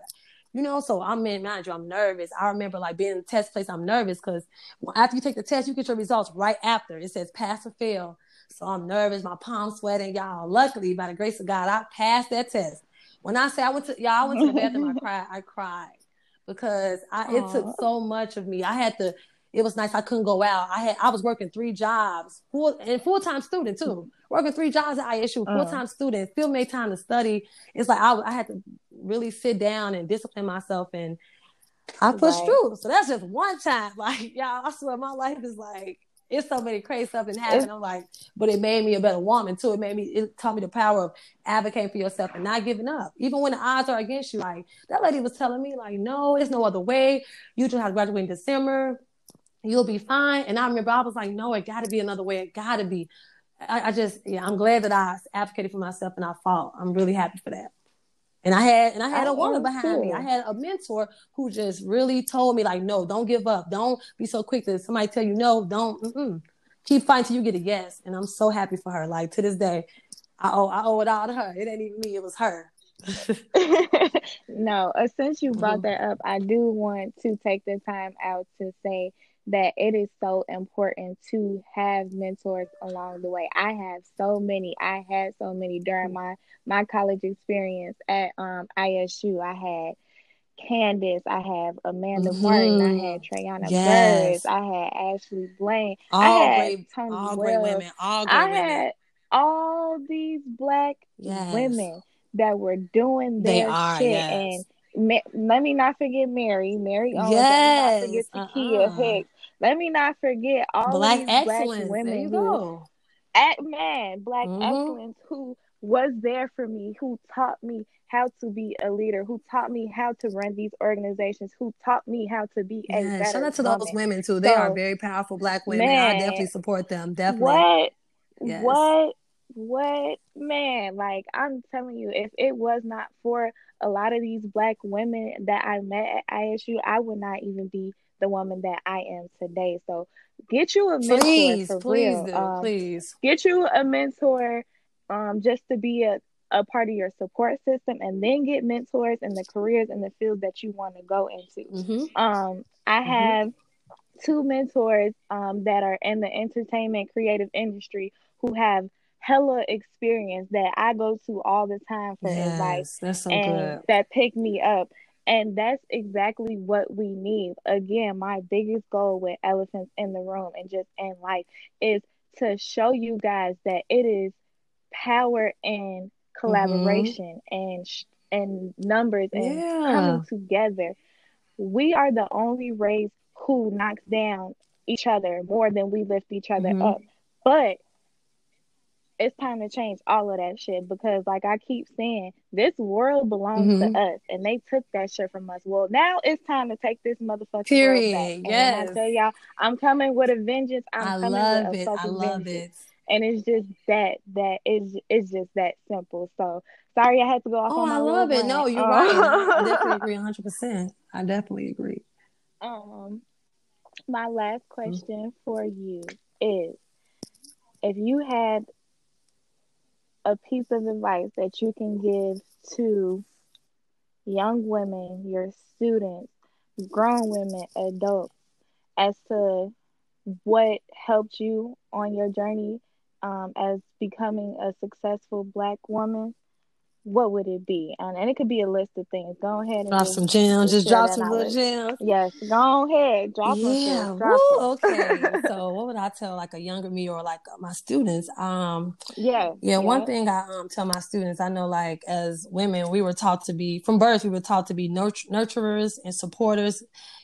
you know, so I'm in manager, I'm nervous. I remember like being in the test place, I'm nervous because after you take the test, you get your results right after. It says pass or fail. So I'm nervous, my palms sweating, y'all. Luckily, by the grace of God, I passed that test. When I say I went to y'all, I went to the bathroom, I cried, I cried because I it took so much of me. I had to it was nice I couldn't go out. I had I was working three jobs, full and full time student too working three jobs at ISU, full time uh. student, still made time to study. It's like I, I had to really sit down and discipline myself, and I pushed right. through. So that's just one time. *laughs* Like y'all, I swear my life is like it's so many crazy stuff that happened. I'm like, but it made me a better woman too. It made me, it taught me the power of advocating for yourself and not giving up, even when the odds are against you. Like that lady was telling me, like, no, there's no other way. You just have to graduate in December. You'll be fine. And I remember I was like, no, it got to be another way. It got to be. I, I, just, yeah, I'm glad that I advocated for myself and I fought. I'm really happy for that. And I had, and I had I a woman behind too. me. I had a mentor who just really told me, like, no, don't give up. Don't be so quick to somebody tell you no. Don't mm-mm. keep fighting till you get a yes. And I'm so happy for her. Like to this day, I owe, I owe it all to her. It ain't even me. It was her. *laughs* no, uh, since you brought mm-hmm. that up, I do want to take the time out to say that it is so important to have mentors along the way. I have so many. I had so many during my my college experience at um, ISU. I had Candace, I have Amanda mm-hmm. Martin, I had Trayana yes. Burris, I had Ashley Blaine, all I had great, Tony all Wells. great women, all great I women. had all these black yes. women that were doing their are, shit yes. and let me not forget Mary, Mary Owens. Yes. Let me not forget Takia uh-uh. Hicks. Let me not forget all black these excellence. black women who, at man, black mm-hmm. excellence who was there for me, who taught me how to be a leader, who taught me how to run these organizations, who taught me how to be a yeah, Shout out to woman. those women too. They so, are very powerful black women. Man, I definitely support them. Definitely. What? Yes. What? What? Man, like I'm telling you, if it was not for a lot of these black women that I met at ISU, I would not even be the woman that I am today. So get you a mentor please, for please real. Do, um, please get you a mentor um, just to be a, a part of your support system and then get mentors in the careers and the field that you want to go into. Mm-hmm. Um, I mm-hmm. have two mentors um, that are in the entertainment creative industry who have hella experience that I go to all the time for yes, advice that's so and good. that pick me up. And that's exactly what we need. Again, my biggest goal with elephants in the room and just in life is to show you guys that it is power and collaboration mm-hmm. and sh- and numbers and yeah. coming together. We are the only race who knocks down each other more than we lift each other mm-hmm. up. But it's time to change all of that shit because like I keep saying, this world belongs mm-hmm. to us and they took that shit from us. Well, now it's time to take this motherfucker Period. back. Yes. And I tell y'all, I'm coming with a vengeance. I'm I coming love with a it. fucking I love vengeance. it. And it's just that that is it's just that simple. So sorry I had to go off oh, on my I love it. No, you're um, right. I *laughs* definitely agree 100. percent I definitely agree. Um, my last question mm-hmm. for you is if you had a piece of advice that you can give to young women, your students, grown women, adults, as to what helped you on your journey um, as becoming a successful black woman, what would it be? And, and it could be a list of things. Go ahead and drop some gems. Just drop some little gems. Yes, go ahead. Drop. Yeah. sis. Drop Woo, okay. *laughs* so what would I tell like a younger me or like my students? Um, yeah, yeah, one thing I um tell my students, I know like as women, we were taught to be from birth, we were taught to be nurt- nurturers and supporters,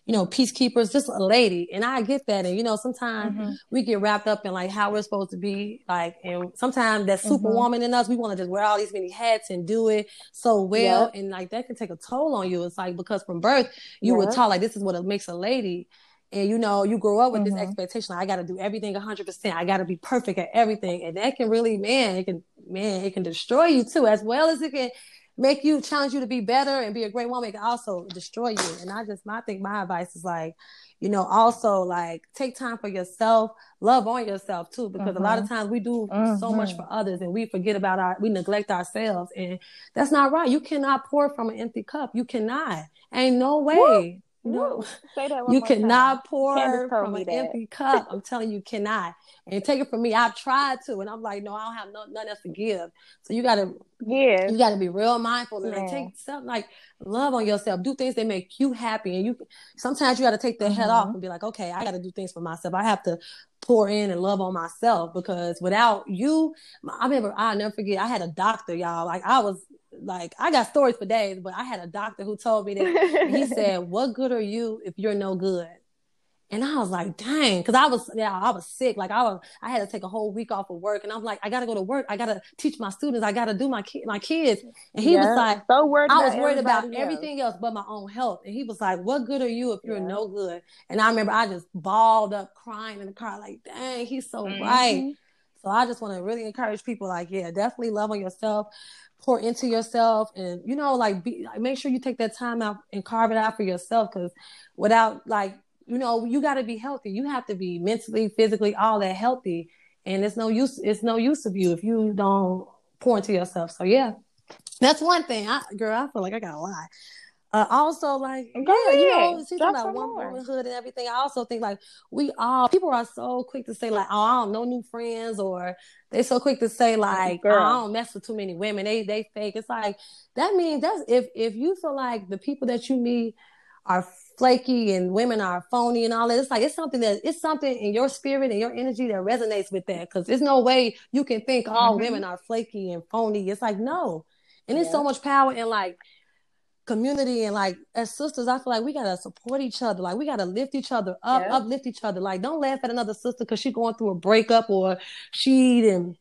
you know, peacekeepers, just a lady. And I get that. And you know, sometimes Mhm. we get wrapped up in like how we're supposed to be, like, and sometimes that Mhm. superwoman in us, we want to just wear all these many hats and do it so well, Yep. and like that can take a toll on you. It's like because from birth you were Yep. taught like this is what it makes a lady. And you know, you grow up with this Mhm. expectation. Like, I got to do everything 100%. I got to be perfect at everything. And that can really, man, it can, man, it can destroy you too, as well as it can make you challenge you to be better and be a great woman. It can also destroy you. And I just, I think my advice is like, you know, also like take time for yourself, love on yourself too, because a lot of times we do so much Mhm. for others and we forget about our, we neglect ourselves. And that's not right. You cannot pour from an empty cup. You cannot. Ain't no way. No. Say that one You more time. cannot pour from an that. empty cup. I'm telling you, cannot. And take it from me. I've tried to, and I'm like, no, I don't have no, nothing else to give. So you gotta, Yes. you gotta be real mindful and like, take something like love on yourself. Do things that make you happy, and you. Sometimes you gotta take the head Mhm. off and be like, okay, I gotta do things for myself. I have to pour in and love on myself because without you, I remember I'll never forget. I had a doctor, y'all. Like I was like, I got stories for days, but I had a doctor who told me that he said, *laughs* "What good are you if you're no good?" And I was like, "Dang," because I was, yeah, I was sick. Like I was, I had to take a whole week off of work, and I'm like, I gotta go to work. I gotta teach my students. I gotta do my ki- my kids. And he was like, so worried I was worried about else. everything else but my own health. And he was like, "What good are you if you're Yeah. no good?" And I remember I just balled up, crying in the car, like, "Dang, he's so right." Mhm. So I just want to really encourage people, like, yeah, definitely love on yourself, pour into yourself, and you know, like, be, like, make sure you take that time out and carve it out for yourself. Because without, like, you know, you got to be healthy. You have to be mentally, physically, all that healthy. And it's no use. It's no use of you if you don't pour into yourself. So yeah, that's one thing. I, girl, I feel like I got a lot. Uh, also, like, Go yeah, you know, ahead. she's Drop about one more. womanhood and everything. I also think like we all people are so quick to say like, oh, I don't know new friends, or they're so quick to say like, oh, Girl. I don't mess with too many women. They they fake. It's like that means that's if if you feel like the people that you meet are flaky and women are phony and all that. It's like it's something that it's something in your spirit and your energy that resonates with that. Because there's no way you can think all Mhm. women are flaky and phony. It's like no, and Yeah. so much power in like community and like as sisters, I feel like we gotta support each other. Like we gotta lift each other up, Yeah. uplift each other. Like don't laugh at another sister because she going through a breakup or she did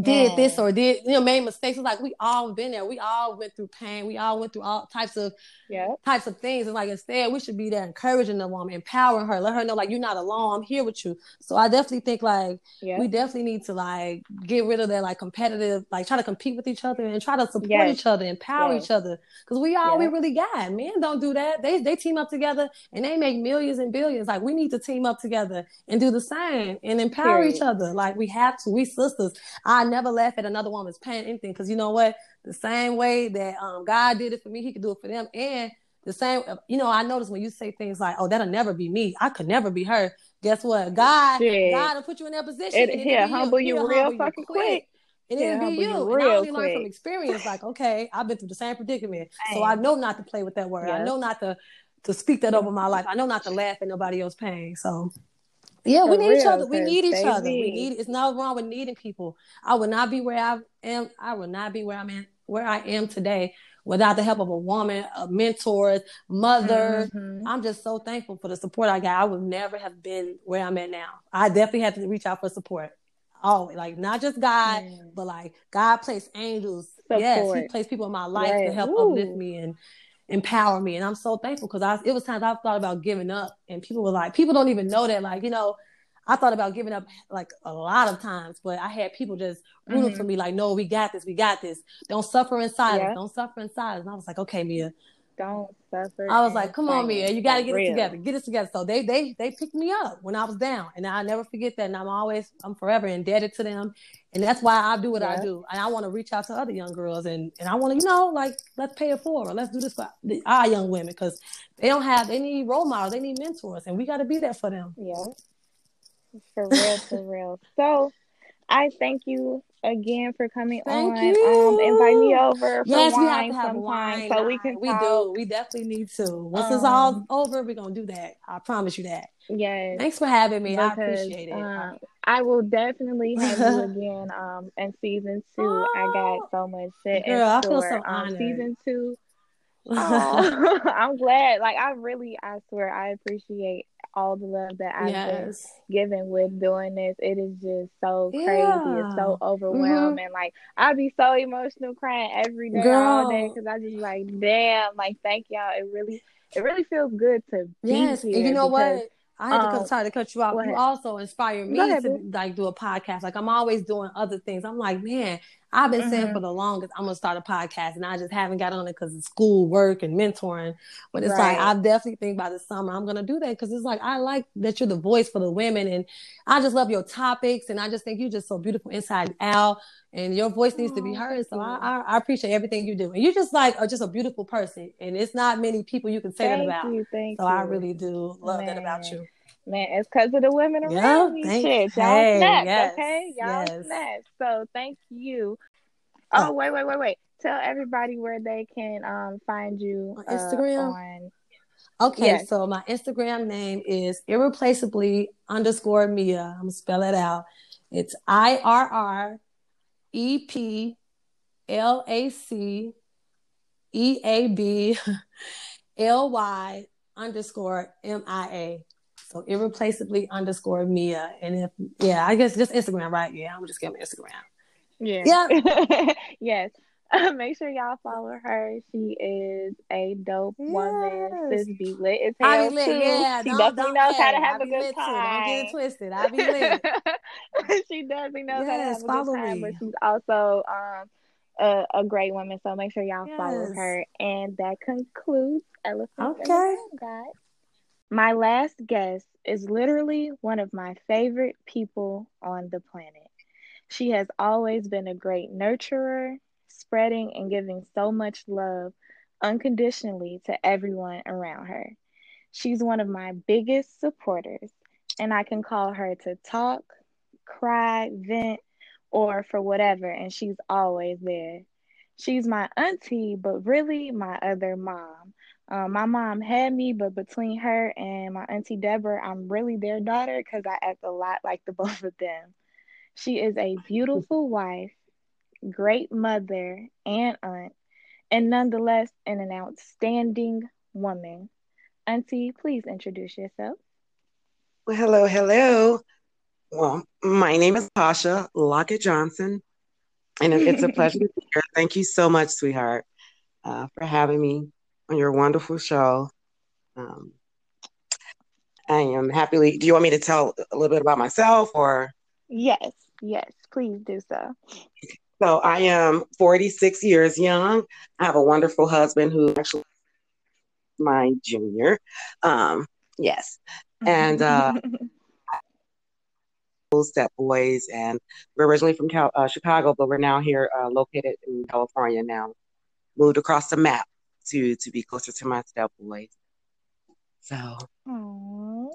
did Yeah. this mm. or did you know made mistakes. It's like we all been there. We all went through pain. We all went through all types of Yeah. types of things. And like instead, we should be there encouraging the woman, um, empowering her, let her know like you're not alone. I'm here with you. So I definitely think like Yeah. we definitely need to like get rid of that like competitive, like try to compete with each other and try to support Yes. each other, empower Yes. each other. Because we all we really got. Men don't do that. They they team up together and they make millions and billions. Like we need to team up together and do the same and empower Period. each other. Like we have to. We sisters. I never laugh at another woman's pain anything because you know what? The same way that um God did it for me, He could do it for them. And the same, you know, I notice when you say things like, "Oh, that'll never be me. I could never be her." Guess what? God, Shit. God will put you in that position. It- and he'll humble you He'll real fucking quick. And He'll it'll be you. you and I only learned from experience. Like, okay, I've been through the same predicament, so I know not to play with that word. I know not to to speak that over my life. I know not to laugh at nobody else's pain. So. Yeah, we need each other. We need each other. We need. It's not wrong with needing people. I would not be where I am. I would not be where I'm in, where I am today without the help of a woman, a mentor, mother. Mhm. I'm just so thankful for the support I got. I would never have been where I'm at now. I definitely had to reach out for support. Always, like not just God, Mm. but like God placed angels. Yes, He placed people in my life to help Ooh. uplift me and empower me. And I'm so thankful because I it was times I thought about giving up, and people were like, people don't even know that. Like you know, I thought about giving up like a lot of times, but I had people just rooting Mhm. for me, like, no, we got this, we got this. Don't suffer in silence. Yeah. Don't suffer in silence. And I was like, okay, Mia, Don't suffer. I was like, come on, Mia, you got to get real. it together. Get it together. So they they they picked me up when I was down, and I'll never forget that. And I'm always I'm forever indebted to them, and that's why I do what I do. And I want to reach out to other young girls, and and I want to you know like let's pay it forward. Let's do this for the, our young women because they don't have they need role models, they need mentors, and we got to be there for them. Yeah. For real, for real. So I thank you again for coming Thank on. you. Um, invite me over for Yes, we have wine to have wine. so we can We talk. do. We definitely need to. Once it's all Um, over, we're gonna do that. I promise you that. Yes, Thanks for having me. I appreciate it. um, I will definitely have you *laughs* again. Um, in season two, I got so much set in Girl, I feel so. Um, honored. season two. *laughs* Oh, *laughs* I'm glad. Like I really, I swear, I appreciate all the love that I've been given with doing this. It is just so crazy. Yeah. It's so overwhelming. Like I'd be so emotional, crying every day, all day, because I just like, damn, like thank y'all. It really, it really feels good to Yes. be And here. you know because, what? I had to um, cut, sorry to cut you off. You also inspire me ahead, to like do a podcast. Like I'm always doing other things. I'm like, man, I've been saying Mhm. for the longest I'm gonna start a podcast, and I just haven't got on it because of school, work, and mentoring. But it's like I definitely think by the summer I'm gonna do that because it's like I like that you're the voice for the women, and I just love your topics, and I just think you're just so beautiful inside and out, and your voice needs to be heard. So. I, I, I appreciate everything you do, and you're just like are just a beautiful person, and it's not many people you can say that about. you, thank So you. I really do love that about you. Man, it's because of the women Yeah, around me. thank- Shit, y'all hey, yes, okay? Y'all yes. So thank you. Oh, Oh. wait, wait, wait, wait. Tell everybody where they can um find you On uh, Instagram? on Okay, Yes. so my Instagram name is irreplaceably underscore Mia. I'm gonna spell it out. It's I R R E P L A C E A B *laughs* L Y underscore M I A. So irreplaceably underscore Mia. And if yeah, I guess just Instagram, right? Yeah, I'm just giving Instagram. Yeah. Yeah. *laughs* yes. *laughs* Make sure y'all follow her. She is a dope woman. Yes. Sis be lit as I be lit, too. yeah. she don't, definitely don't, knows how to have a good time. Too. Don't get it twisted. I be lit. *laughs* she definitely knows how to have a good time, me. but she's also um a, a great woman. So make sure y'all follow her. And that concludes Elephant Okay. Guys. My last guest is literally one of my favorite people on the planet. She has always been a great nurturer, spreading and giving so much love unconditionally to everyone around her. She's one of my biggest supporters, and I can call her to talk, cry, vent, or for whatever, and she's always there. She's my auntie, but really my other mom. Um, my mom had me, but between her and my auntie Deborah, I'm really their daughter because I act a lot like the *laughs* both of them. She is a beautiful wife, great mother and aunt, and nonetheless an, an outstanding woman. Auntie, please introduce yourself. Well, hello, hello. Well, my name is Tasha Lockett Johnson, and it's a pleasure to be here. *laughs* Thank you so much, sweetheart, uh, for having me on your wonderful show. Um, I am happily. Do you want me to tell a little bit about myself, or Yes, yes, please do so. so? I am 46 years young. I have a wonderful husband who actually my junior. Um, yes, And, uh, *laughs* Step Boys, and we're originally from Cal- uh, Chicago, but we're now here, uh, located in California now. Moved across the map to to be closer to my Step Boys. So Aw.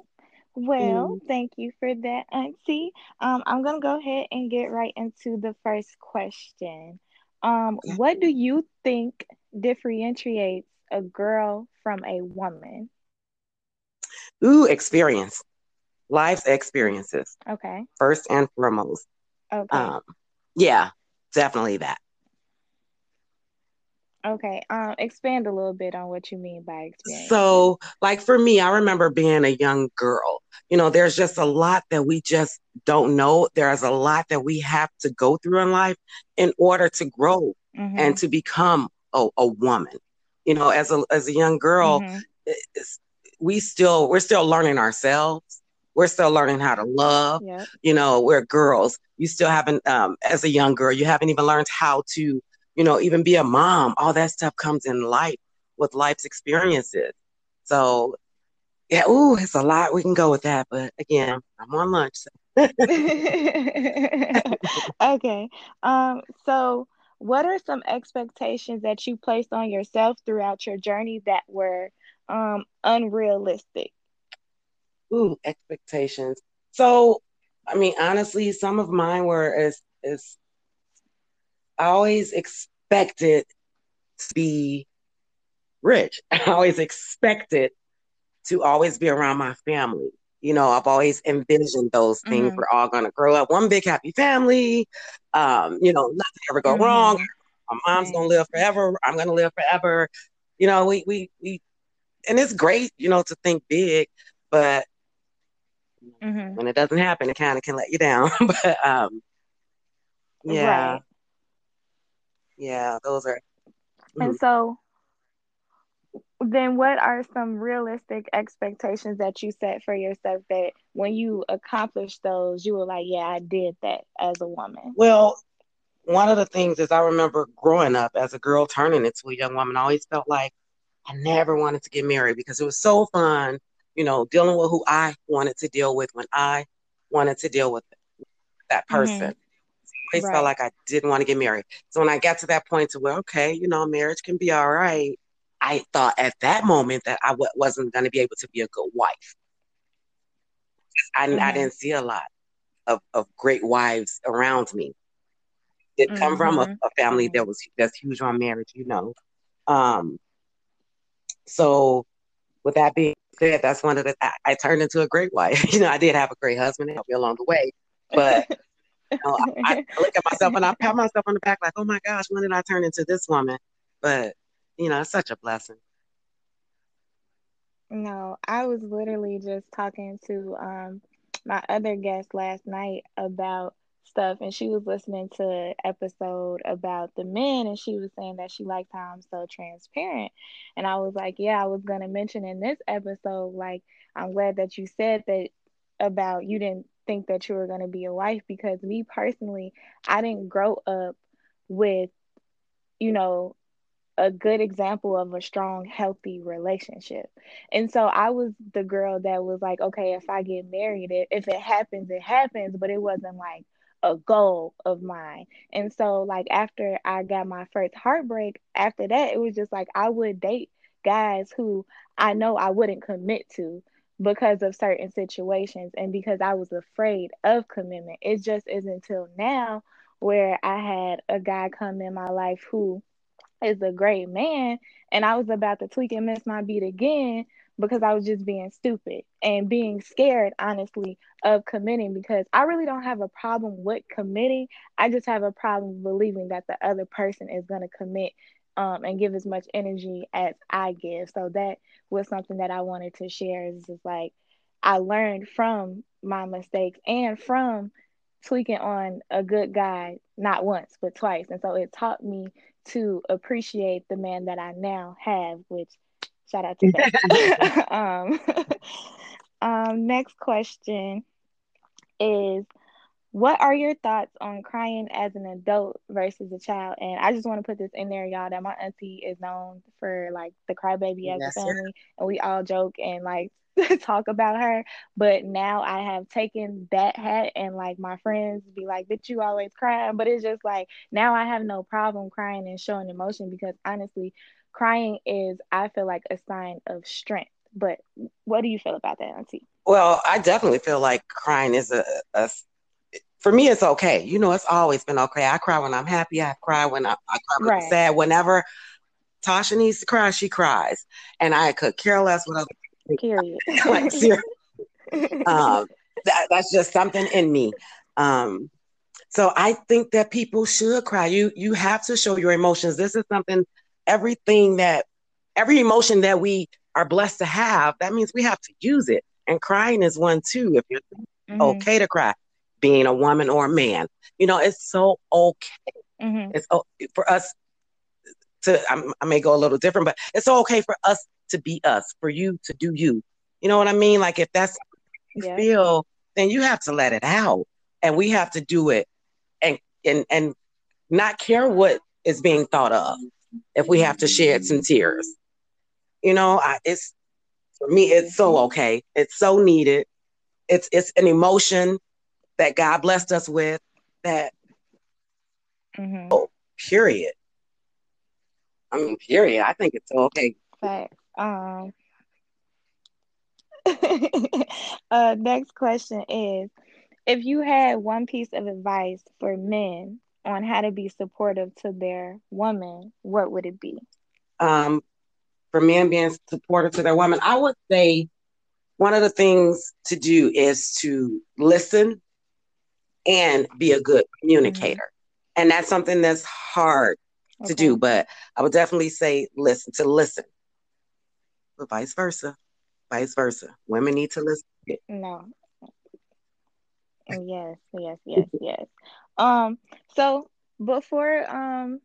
Well, Mm. thank you for that, Auntie. Um, I'm gonna go ahead and get right into the first question. Um, what do you think differentiates a girl from a woman? ooh, experience, life's experiences Okay, first and foremost. okay, Um, yeah, definitely that. Okay. Um, expand a little bit on what you mean by experience. So, like for me, I remember being a young girl. You know, there's just a lot that we just don't know. There's a lot that we have to go through in life in order to grow Mhm, and to become a, a woman. You know, as a as a young girl, mhm. we still we're still learning ourselves. We're still learning how to love. Yep. You know, we're girls. You still haven't, um, as a young girl, you haven't even learned how to, you know, even be a mom. All that stuff comes in life with life's experiences. So, yeah, ooh, it's a lot. We can go with that, but again, I'm on lunch. So. *laughs* Okay. Um, so what are some expectations that you placed on yourself throughout your journey that were um unrealistic? Ooh, expectations. So I mean, honestly, some of mine were as as I always expected to be rich. *laughs* I always expected to always be around my family. You know, I've always envisioned those things. Mhm. We're all gonna grow up one big happy family. Um, you know, nothing ever go Mhm. wrong. My mom's Right. gonna live forever. I'm gonna live forever. You know, we we we, and it's great, you know, to think big, but Mhm. when it doesn't happen, it kind of can let you down. *laughs* but um, yeah, Right. Yeah, those are. And mm-hmm. so, then what are some realistic expectations that you set for yourself that when you accomplish those, you were like, yeah, I did that as a woman? Well, one of the things is I remember growing up as a girl turning into a young woman, I always felt like I never wanted to get married because it was so fun, you know, dealing with who I wanted to deal with when I wanted to deal with that mm-hmm. person. I always Right. felt like I didn't want to get married. So when I got to that point to where, okay, you know, marriage can be all right, I thought at that moment that I w- wasn't going to be able to be a good wife. I, I Mhm. didn't see a lot of, of great wives around me. Did come from a, Mhm. a family that was that's huge on marriage, you know. Um, so with that being said, that's one of the I, I turned into a great wife. *laughs* You know, I did have a great husband help me along the way, but *laughs* you know, I, I *laughs* look at myself and I pat myself on the back like, oh my gosh, when did I turn into this woman? But you know, it's such a blessing. No, I was literally just talking to um my other guest last night about stuff and she was listening to an episode about the men and she was saying that she liked how I'm so transparent. And I was like, yeah, I was gonna mention in this episode, like, I'm glad that you said that about you didn't think that you were gonna be a wife because me personally, I didn't grow up with, you know, a good example of a strong, healthy relationship. And so I was the girl that was like, okay, if I get married, if it happens, it happens, but it wasn't like a goal of mine. And so, like, after I got my first heartbreak, after that, it was just like I would date guys who I know I wouldn't commit to because of certain situations and because I was afraid of commitment. It just isn't until now where I had a guy come in my life who is a great man and I was about to tweak and miss my beat again because I was just being stupid and being scared honestly of committing because I really don't have a problem with committing. I just have a problem believing that the other person is going to commit um, and give as much energy as I give. So that was something that I wanted to share is just like I learned from my mistakes and from tweaking on a good guy not once but twice and so it taught me to appreciate the man that I now have, which shout out to *laughs* that. *laughs* um, *laughs* um, next question is what are your thoughts on crying as an adult versus a child? And I just want to put this in there, y'all, that my auntie is known for like the crybaby as Yes, a sir. family, and we all joke and like *laughs* talk about her. But now I have taken that hat, and like my friends be like, "Bitch, you always crying," but it's just like now I have no problem crying and showing emotion because honestly, crying is I feel like a sign of strength. But what do you feel about that, auntie? Well, I definitely feel like crying is a, a for me it's okay. You know, it's always been okay. I cry when I'm happy. I cry when I, I cry when I'm sad. Whenever Tasha needs to cry, she cries, and I could care less what other Period. *laughs* like *laughs* um, that, that's just something in me. Um, so I think that people should cry. You you have to show your emotions. This is something. Everything that every emotion that we are blessed to have, that means we have to use it. And crying is one too. If you're Mhm. okay to cry, being a woman or a man, you know, it's so okay. Mhm. It's for us to. I'm, I may go a little different, but it's okay for us to be us. For you to do you. You know what I mean? Like if that's you Yeah. feel, then you have to let it out, and we have to do it, and and and not care what is being thought of. If we have to shed some tears, you know, I, it's for me. It's so okay. It's so needed. It's it's an emotion that God blessed us with. That Mhm. period. I mean, period. I think it's okay. Fact. Um. *laughs* uh, next question is: if you had one piece of advice for men on how to be supportive to their woman, what would it be? Um, for men being supportive to their woman, I would say one of the things to do is to listen and be a good communicator. Mm-hmm. And that's something that's hard okay. to do, but I would definitely say listen to listen. But vice versa. Vice versa. Women need to listen. No. Yes, yes, yes, yes. Um, so before um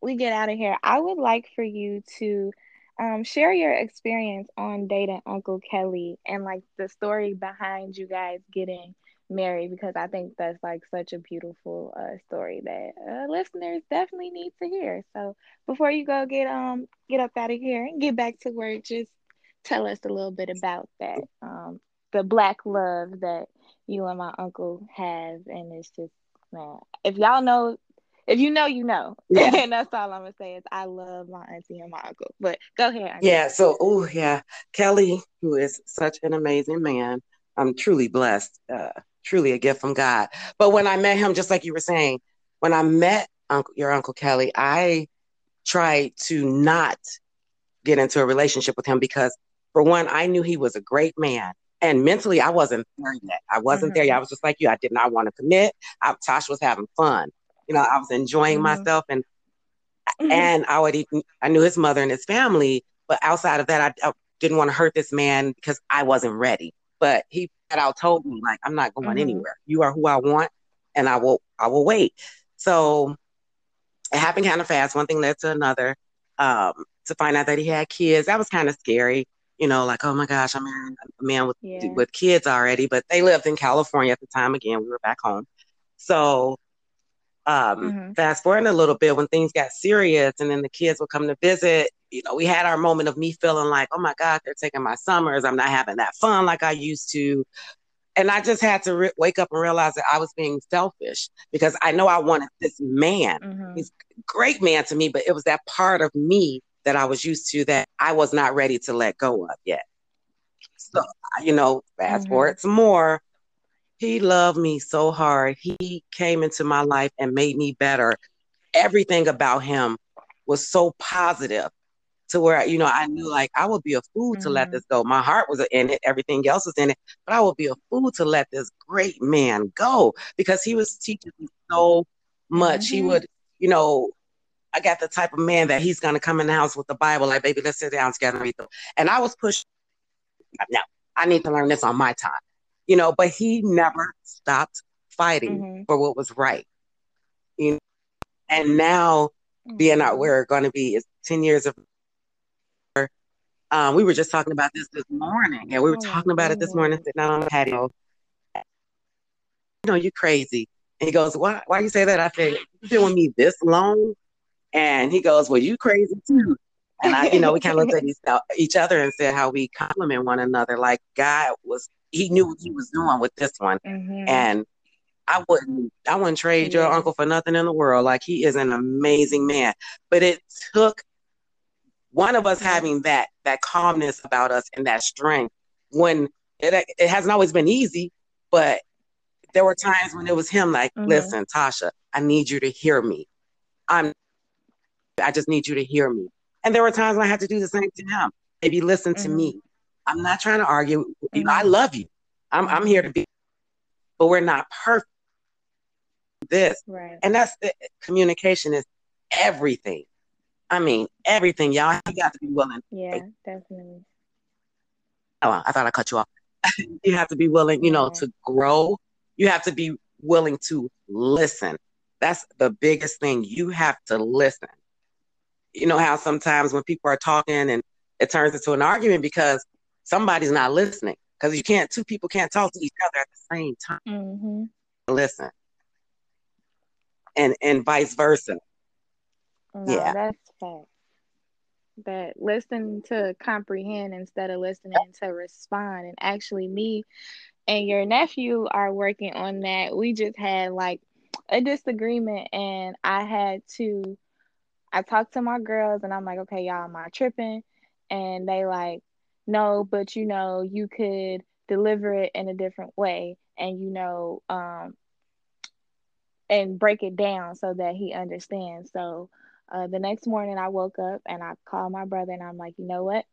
we get out of here, I would like for you to um share your experience on dating Uncle Kelly and like the story behind you guys getting married because I think that's like such a beautiful uh, story that uh, listeners definitely need to hear. So before you go get um get up out of here and get back to work, just tell us a little bit about that um the black love that you and my uncle have, and it's just man, if y'all know. If you know, you know. Yeah. *laughs* and that's all I'm gonna say is I love my auntie and my uncle. But go ahead. Auntie. Yeah. So, oh yeah, Kelly, who is such an amazing man. I'm truly blessed. Uh, truly a gift from God. But when I met him, just like you were saying, when I met Uncle, your Uncle Kelly, I tried to not get into a relationship with him because, for one, I knew he was a great man. And mentally, I wasn't there yet. I wasn't mm-hmm. there yet. I was just like you. I did not want to commit. I, Tosh was having fun. You know, I was enjoying mm-hmm. myself, and mm-hmm. and I even, I knew his mother and his family, but outside of that, I, I didn't want to hurt this man because I wasn't ready. But he out told me like I'm not going mm-hmm. anywhere. You are who I want, and I will I will wait. So it happened kind of fast. One thing led to another. Um, to find out that he had kids, that was kind of scary. You know, like oh my gosh, I'm a man with yeah. with kids already. But they lived in California at the time. Again, we were back home. So um, mm-hmm. fast forward a little bit when things got serious, and then the kids would come to visit you know, we had our moment of me feeling like, oh my God, they're taking my summers. I'm not having that fun like I used to. And I just had to re- wake up and realize that I was being selfish because I know I wanted this man. Mm-hmm. He's a great man to me, but it was that part of me that I was used to that I was not ready to let go of yet. So, you know, fast mm-hmm. forward some more. He loved me so hard. He came into my life and made me better. Everything about him was so positive to where you know I knew like I would be a fool mm-hmm. to let mm-hmm. this go. My heart was in it, everything else was in it, but I would be a fool to let this great man go because he was teaching me so much. Mm-hmm. He would, you know, I got the type of man that he's gonna come in the house with the Bible, like, baby, let's sit down together and read them. And I was pushed. No, I need to learn this on my time, you know. But he never stopped fighting mm-hmm. for what was right. You know? And now being out mm-hmm. where we're going to be is 10 years of um, we were just talking about this this morning, and we were oh, talking about it this morning sitting out on the patio. You know, you crazy. And he goes, "Why? Why you say that?" I said, "You've been with me this long," and he goes, "Well, you crazy too." And I, you know, we kind of looked at *laughs* each other and said how we compliment one another. Like God was, He knew what He was doing with this one, mm-hmm. and I wouldn't, I wouldn't trade your uncle for nothing in the world. Like he is an amazing man, but it took one of us having that that calmness about us and that strength when it it hasn't always been easy, but there were times when it was him like, mm-hmm. listen, Tasha, I need you to hear me. I'm I just need you to hear me. And there were times when I had to do the same to him. Maybe listen mm-hmm. to me. I'm not trying to argue. You know, I love you. I'm I'm here to be, but we're not perfect. This right. and that's the communication is everything. I mean, everything, y'all. You got to be willing. Yeah, definitely. Oh, I thought I cut you off. *laughs* you have to be willing, you know, yeah. to grow. You have to be willing to listen. That's the biggest thing. You have to listen. You know how sometimes when people are talking and it turns into an argument because somebody's not listening. Because you can't, two people can't talk to each other at the same time. Mm-hmm. Listen. And and vice versa. No, yeah. that's fact. That listen to comprehend instead of listening to respond. And actually, me and your nephew are working on that. We just had like a disagreement, and I had to. I talked to my girls, and I'm like, okay, y'all, am I tripping? And they like, no, but you know, you could deliver it in a different way. and you know um and break it down so that he understands. So uh, the next morning I woke up and I called my brother and I'm like, you know what?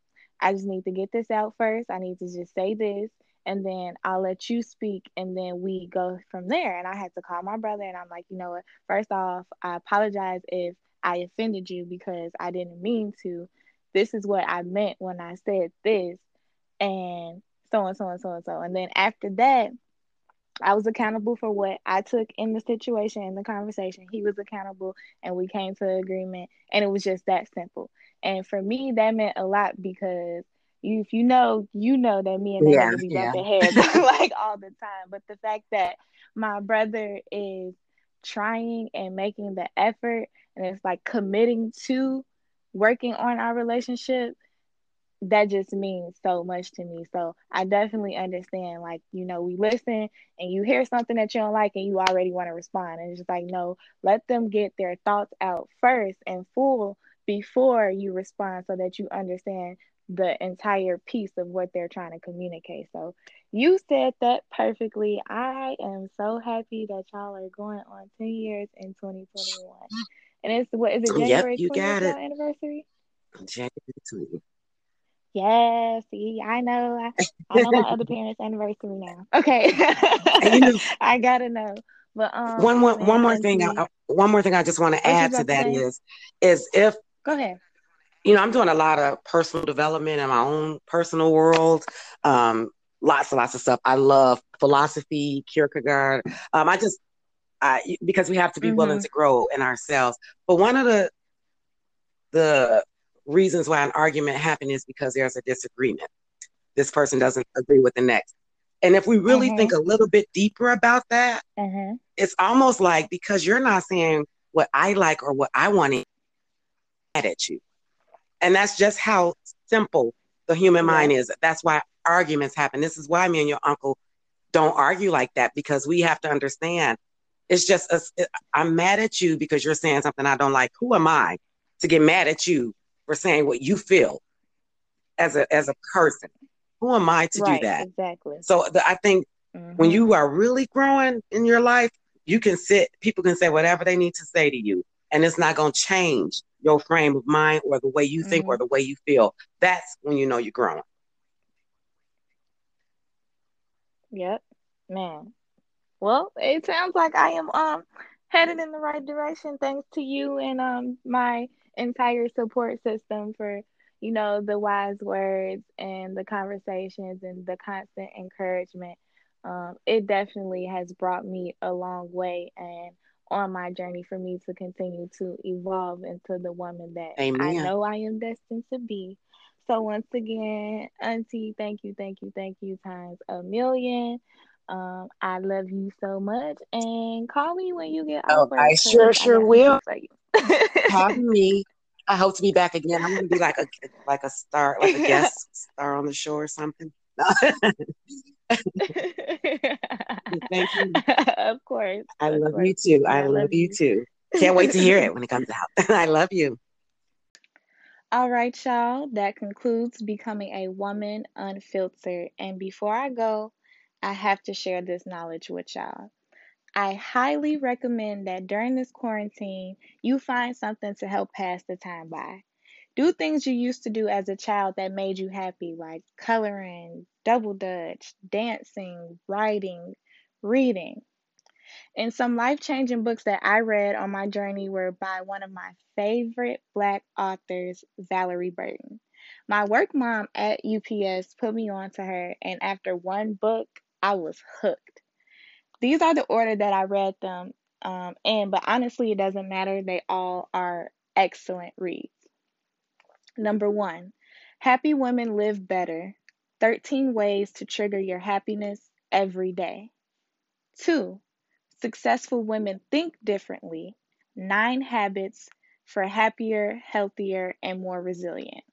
I just need to get this out first. I need to just say this and then I'll let you speak and then we go from there. And I had to call my brother and I'm like, you know what? First off, I apologize if I offended you because I didn't mean to. This is what I meant when I said this and so and so and so and so. And then after that, I was accountable for what I took in the situation in the conversation. He was accountable and we came to agreement and it was just that simple. And for me that meant a lot because you if you know, you know that me and yeah, be yeah. bumping heads *laughs* like all the time. But the fact that my brother is trying and making the effort and it's like committing to working on our relationship that just means so much to me. So I definitely understand. Like, you know, we listen and you hear something that you don't like and you already want to respond. And it's just like, no, let them get their thoughts out first and full before you respond so that you understand the entire piece of what they're trying to communicate. So you said that perfectly. I am so happy that y'all are going on 10 years in 2021. And it's what is it January yep, you got it. anniversary? January 20. Yeah, see, I know. I, I know my *laughs* other parents' anniversary now. Okay, you know, *laughs* I gotta know. But um, one more, one more thing. I, one more thing I just want to add to that is, is if go ahead. You know, I'm doing a lot of personal development in my own personal world. Um, lots and lots of stuff. I love philosophy, Kierkegaard. Um, I just, I because we have to be mm-hmm. willing to grow in ourselves. But one of the the reasons why an argument happened is because there's a disagreement. This person doesn't agree with the next. And if we really mm-hmm. think a little bit deeper about that, mm-hmm. it's almost like because you're not saying what I like or what I want to at you. And that's just how simple the human mind is. That's why arguments happen. This is why me and your uncle don't argue like that because we have to understand it's just a, I'm mad at you because you're saying something I don't like. Who am I to get mad at you for saying what you feel as a as a person. Who am I to right, do that? Exactly. So the, I think mm-hmm. when you are really growing in your life, you can sit. People can say whatever they need to say to you, and it's not going to change your frame of mind or the way you think mm-hmm. or the way you feel. That's when you know you're growing. Yep, man. Well, it sounds like I am um headed in the right direction thanks to you and um my entire support system for you know the wise words and the conversations and the constant encouragement um, it definitely has brought me a long way and on my journey for me to continue to evolve into the woman that Amen. I know I am destined to be. So once again, Auntie, thank you, thank you, thank you times a million. Um, I love you so much, and call me when you get oh, over. I sure, sure will. Have *laughs* me. I hope to be back again. I'm going to be like a like a star, like a guest *laughs* star on the show or something. *laughs* Thank you. Of course. I love course. you too. I, I love, love you too. Can't wait to hear it when it comes out. I love you. All right, y'all. That concludes becoming a woman unfiltered. And before I go, I have to share this knowledge with y'all. I highly recommend that during this quarantine, you find something to help pass the time by. Do things you used to do as a child that made you happy, like coloring, double dutch, dancing, writing, reading. And some life changing books that I read on my journey were by one of my favorite Black authors, Valorie Burton. My work mom at UPS put me on to her, and after one book, I was hooked these are the order that I read them um, in, but honestly, it doesn't matter. They all are excellent reads. Number one, Happy Women Live Better 13 Ways to Trigger Your Happiness Every Day. Two, Successful Women Think Differently Nine Habits for Happier, Healthier, and More Resilient.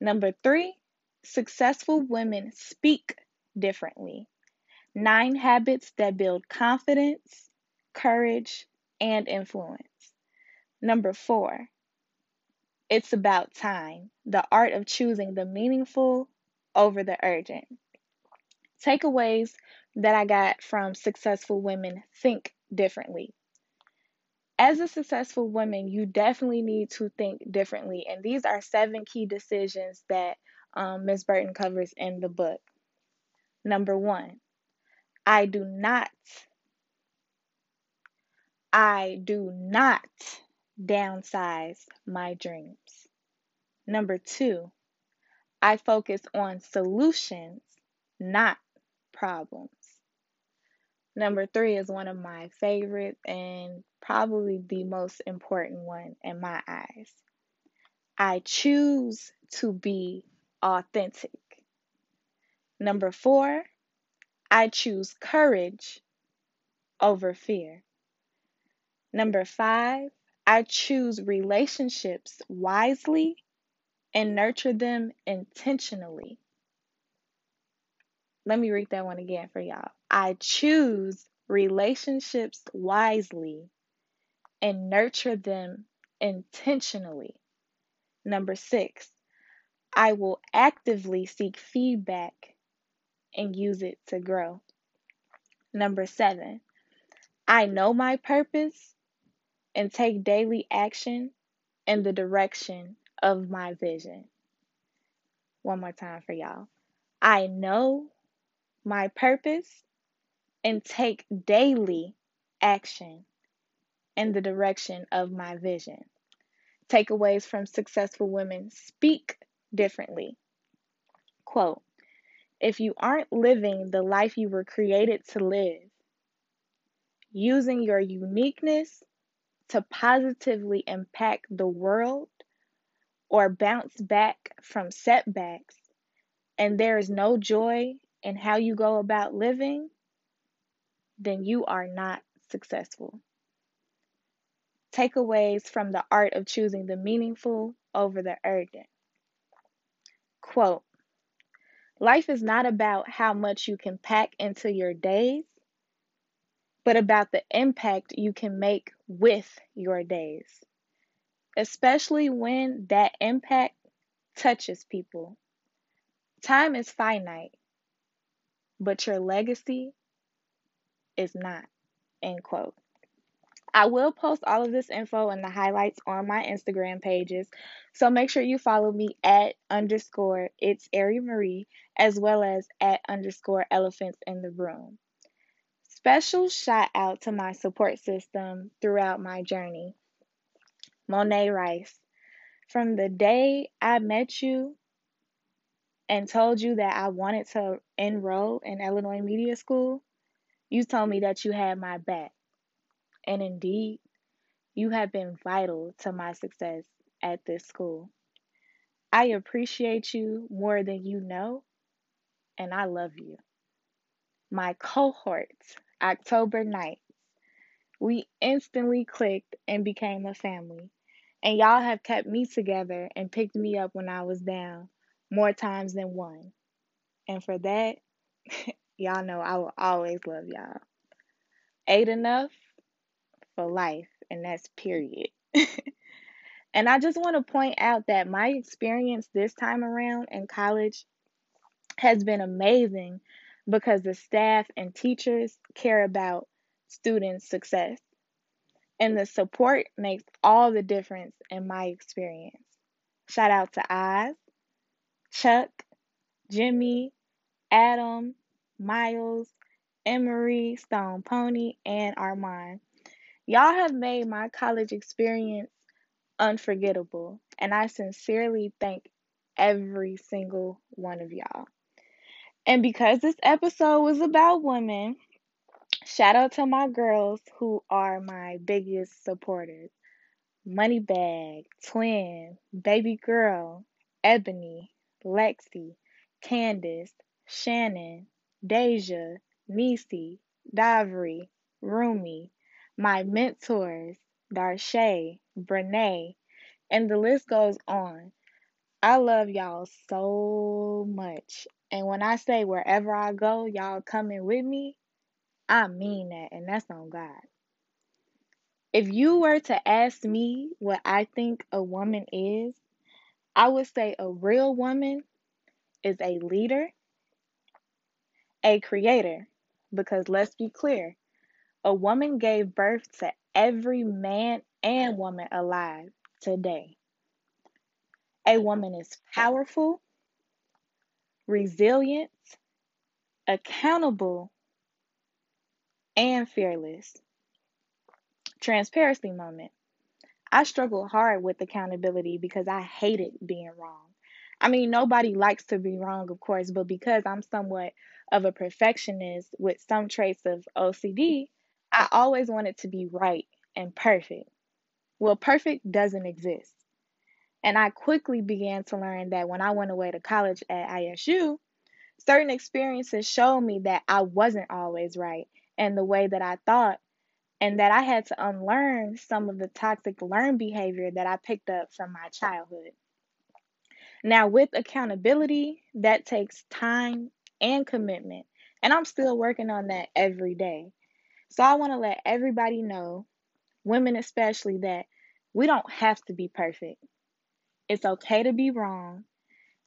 Number three, Successful Women Speak Differently Nine habits that build confidence, courage, and influence. Number four, it's about time, the art of choosing the meaningful over the urgent. Takeaways that I got from Successful Women Think Differently. As a successful woman, you definitely need to think differently. And these are seven key decisions that um, Ms. Burton covers in the book. Number one, I do not, I do not downsize my dreams. Number two, I focus on solutions, not problems. Number three is one of my favorites and probably the most important one in my eyes. I choose to be authentic. Number four, I choose courage over fear. Number five, I choose relationships wisely and nurture them intentionally. Let me read that one again for y'all. I choose relationships wisely and nurture them intentionally. Number six, I will actively seek feedback and use it to grow. Number seven, I know my purpose and take daily action in the direction of my vision. One more time for y'all. I know my purpose and take daily action in the direction of my vision. Takeaways from successful women speak differently. Quote If you aren't living the life you were created to live, using your uniqueness to positively impact the world or bounce back from setbacks, and there is no joy in how you go about living, then you are not successful. Takeaways from the art of choosing the meaningful over the urgent. Quote Life is not about how much you can pack into your days, but about the impact you can make with your days, especially when that impact touches people. Time is finite, but your legacy is not. End quote. I will post all of this info and the highlights on my Instagram pages. So make sure you follow me at underscore it's Ari Marie as well as at underscore elephants in the room. Special shout out to my support system throughout my journey. Monet Rice. From the day I met you and told you that I wanted to enroll in Illinois Media School, you told me that you had my back. And indeed, you have been vital to my success at this school. I appreciate you more than you know, and I love you. My cohorts, October 9th, we instantly clicked and became a family. And y'all have kept me together and picked me up when I was down more times than one. And for that, *laughs* y'all know I will always love y'all. Ate enough for life, and that's period. *laughs* and I just want to point out that my experience this time around in college has been amazing because the staff and teachers care about students' success. And the support makes all the difference in my experience. Shout out to Oz, Chuck, Jimmy, Adam, Miles, Emery, Stone Pony, and Armand. Y'all have made my college experience unforgettable, and I sincerely thank every single one of y'all. And because this episode was about women, shout out to my girls who are my biggest supporters Moneybag, Twin, Baby Girl, Ebony, Lexi, Candace, Shannon, Deja, Nisi, Davri, Rumi, my mentors, Darshay, Brene, and the list goes on. I love y'all so much. And when I say wherever I go, y'all coming with me, I mean that. And that's on God. If you were to ask me what I think a woman is, I would say a real woman is a leader, a creator, because let's be clear a woman gave birth to every man and woman alive today. A woman is powerful, resilient, accountable, and fearless. Transparency moment. I struggled hard with accountability because I hated being wrong. I mean, nobody likes to be wrong, of course, but because I'm somewhat of a perfectionist with some traits of OCD, I always wanted to be right and perfect. Well, perfect doesn't exist. And I quickly began to learn that when I went away to college at ISU, certain experiences showed me that I wasn't always right and the way that I thought, and that I had to unlearn some of the toxic learned behavior that I picked up from my childhood. Now, with accountability, that takes time and commitment, and I'm still working on that every day. So, I want to let everybody know, women especially, that we don't have to be perfect. It's okay to be wrong.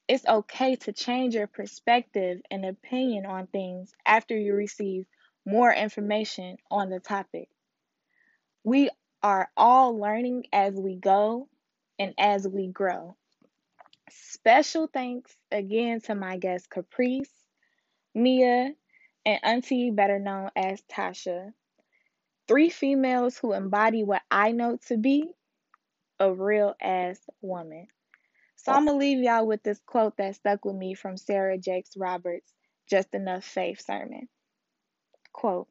It's okay to change your perspective and opinion on things after you receive more information on the topic. We are all learning as we go and as we grow. Special thanks again to my guests Caprice, Mia, and Auntie, better known as Tasha. Three females who embody what I know to be a real ass woman. So I'm gonna leave y'all with this quote that stuck with me from Sarah Jakes Roberts' Just Enough Faith sermon. Quote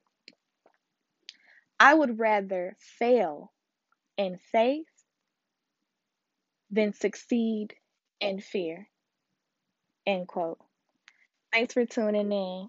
I would rather fail in faith than succeed in fear. End quote. Thanks for tuning in.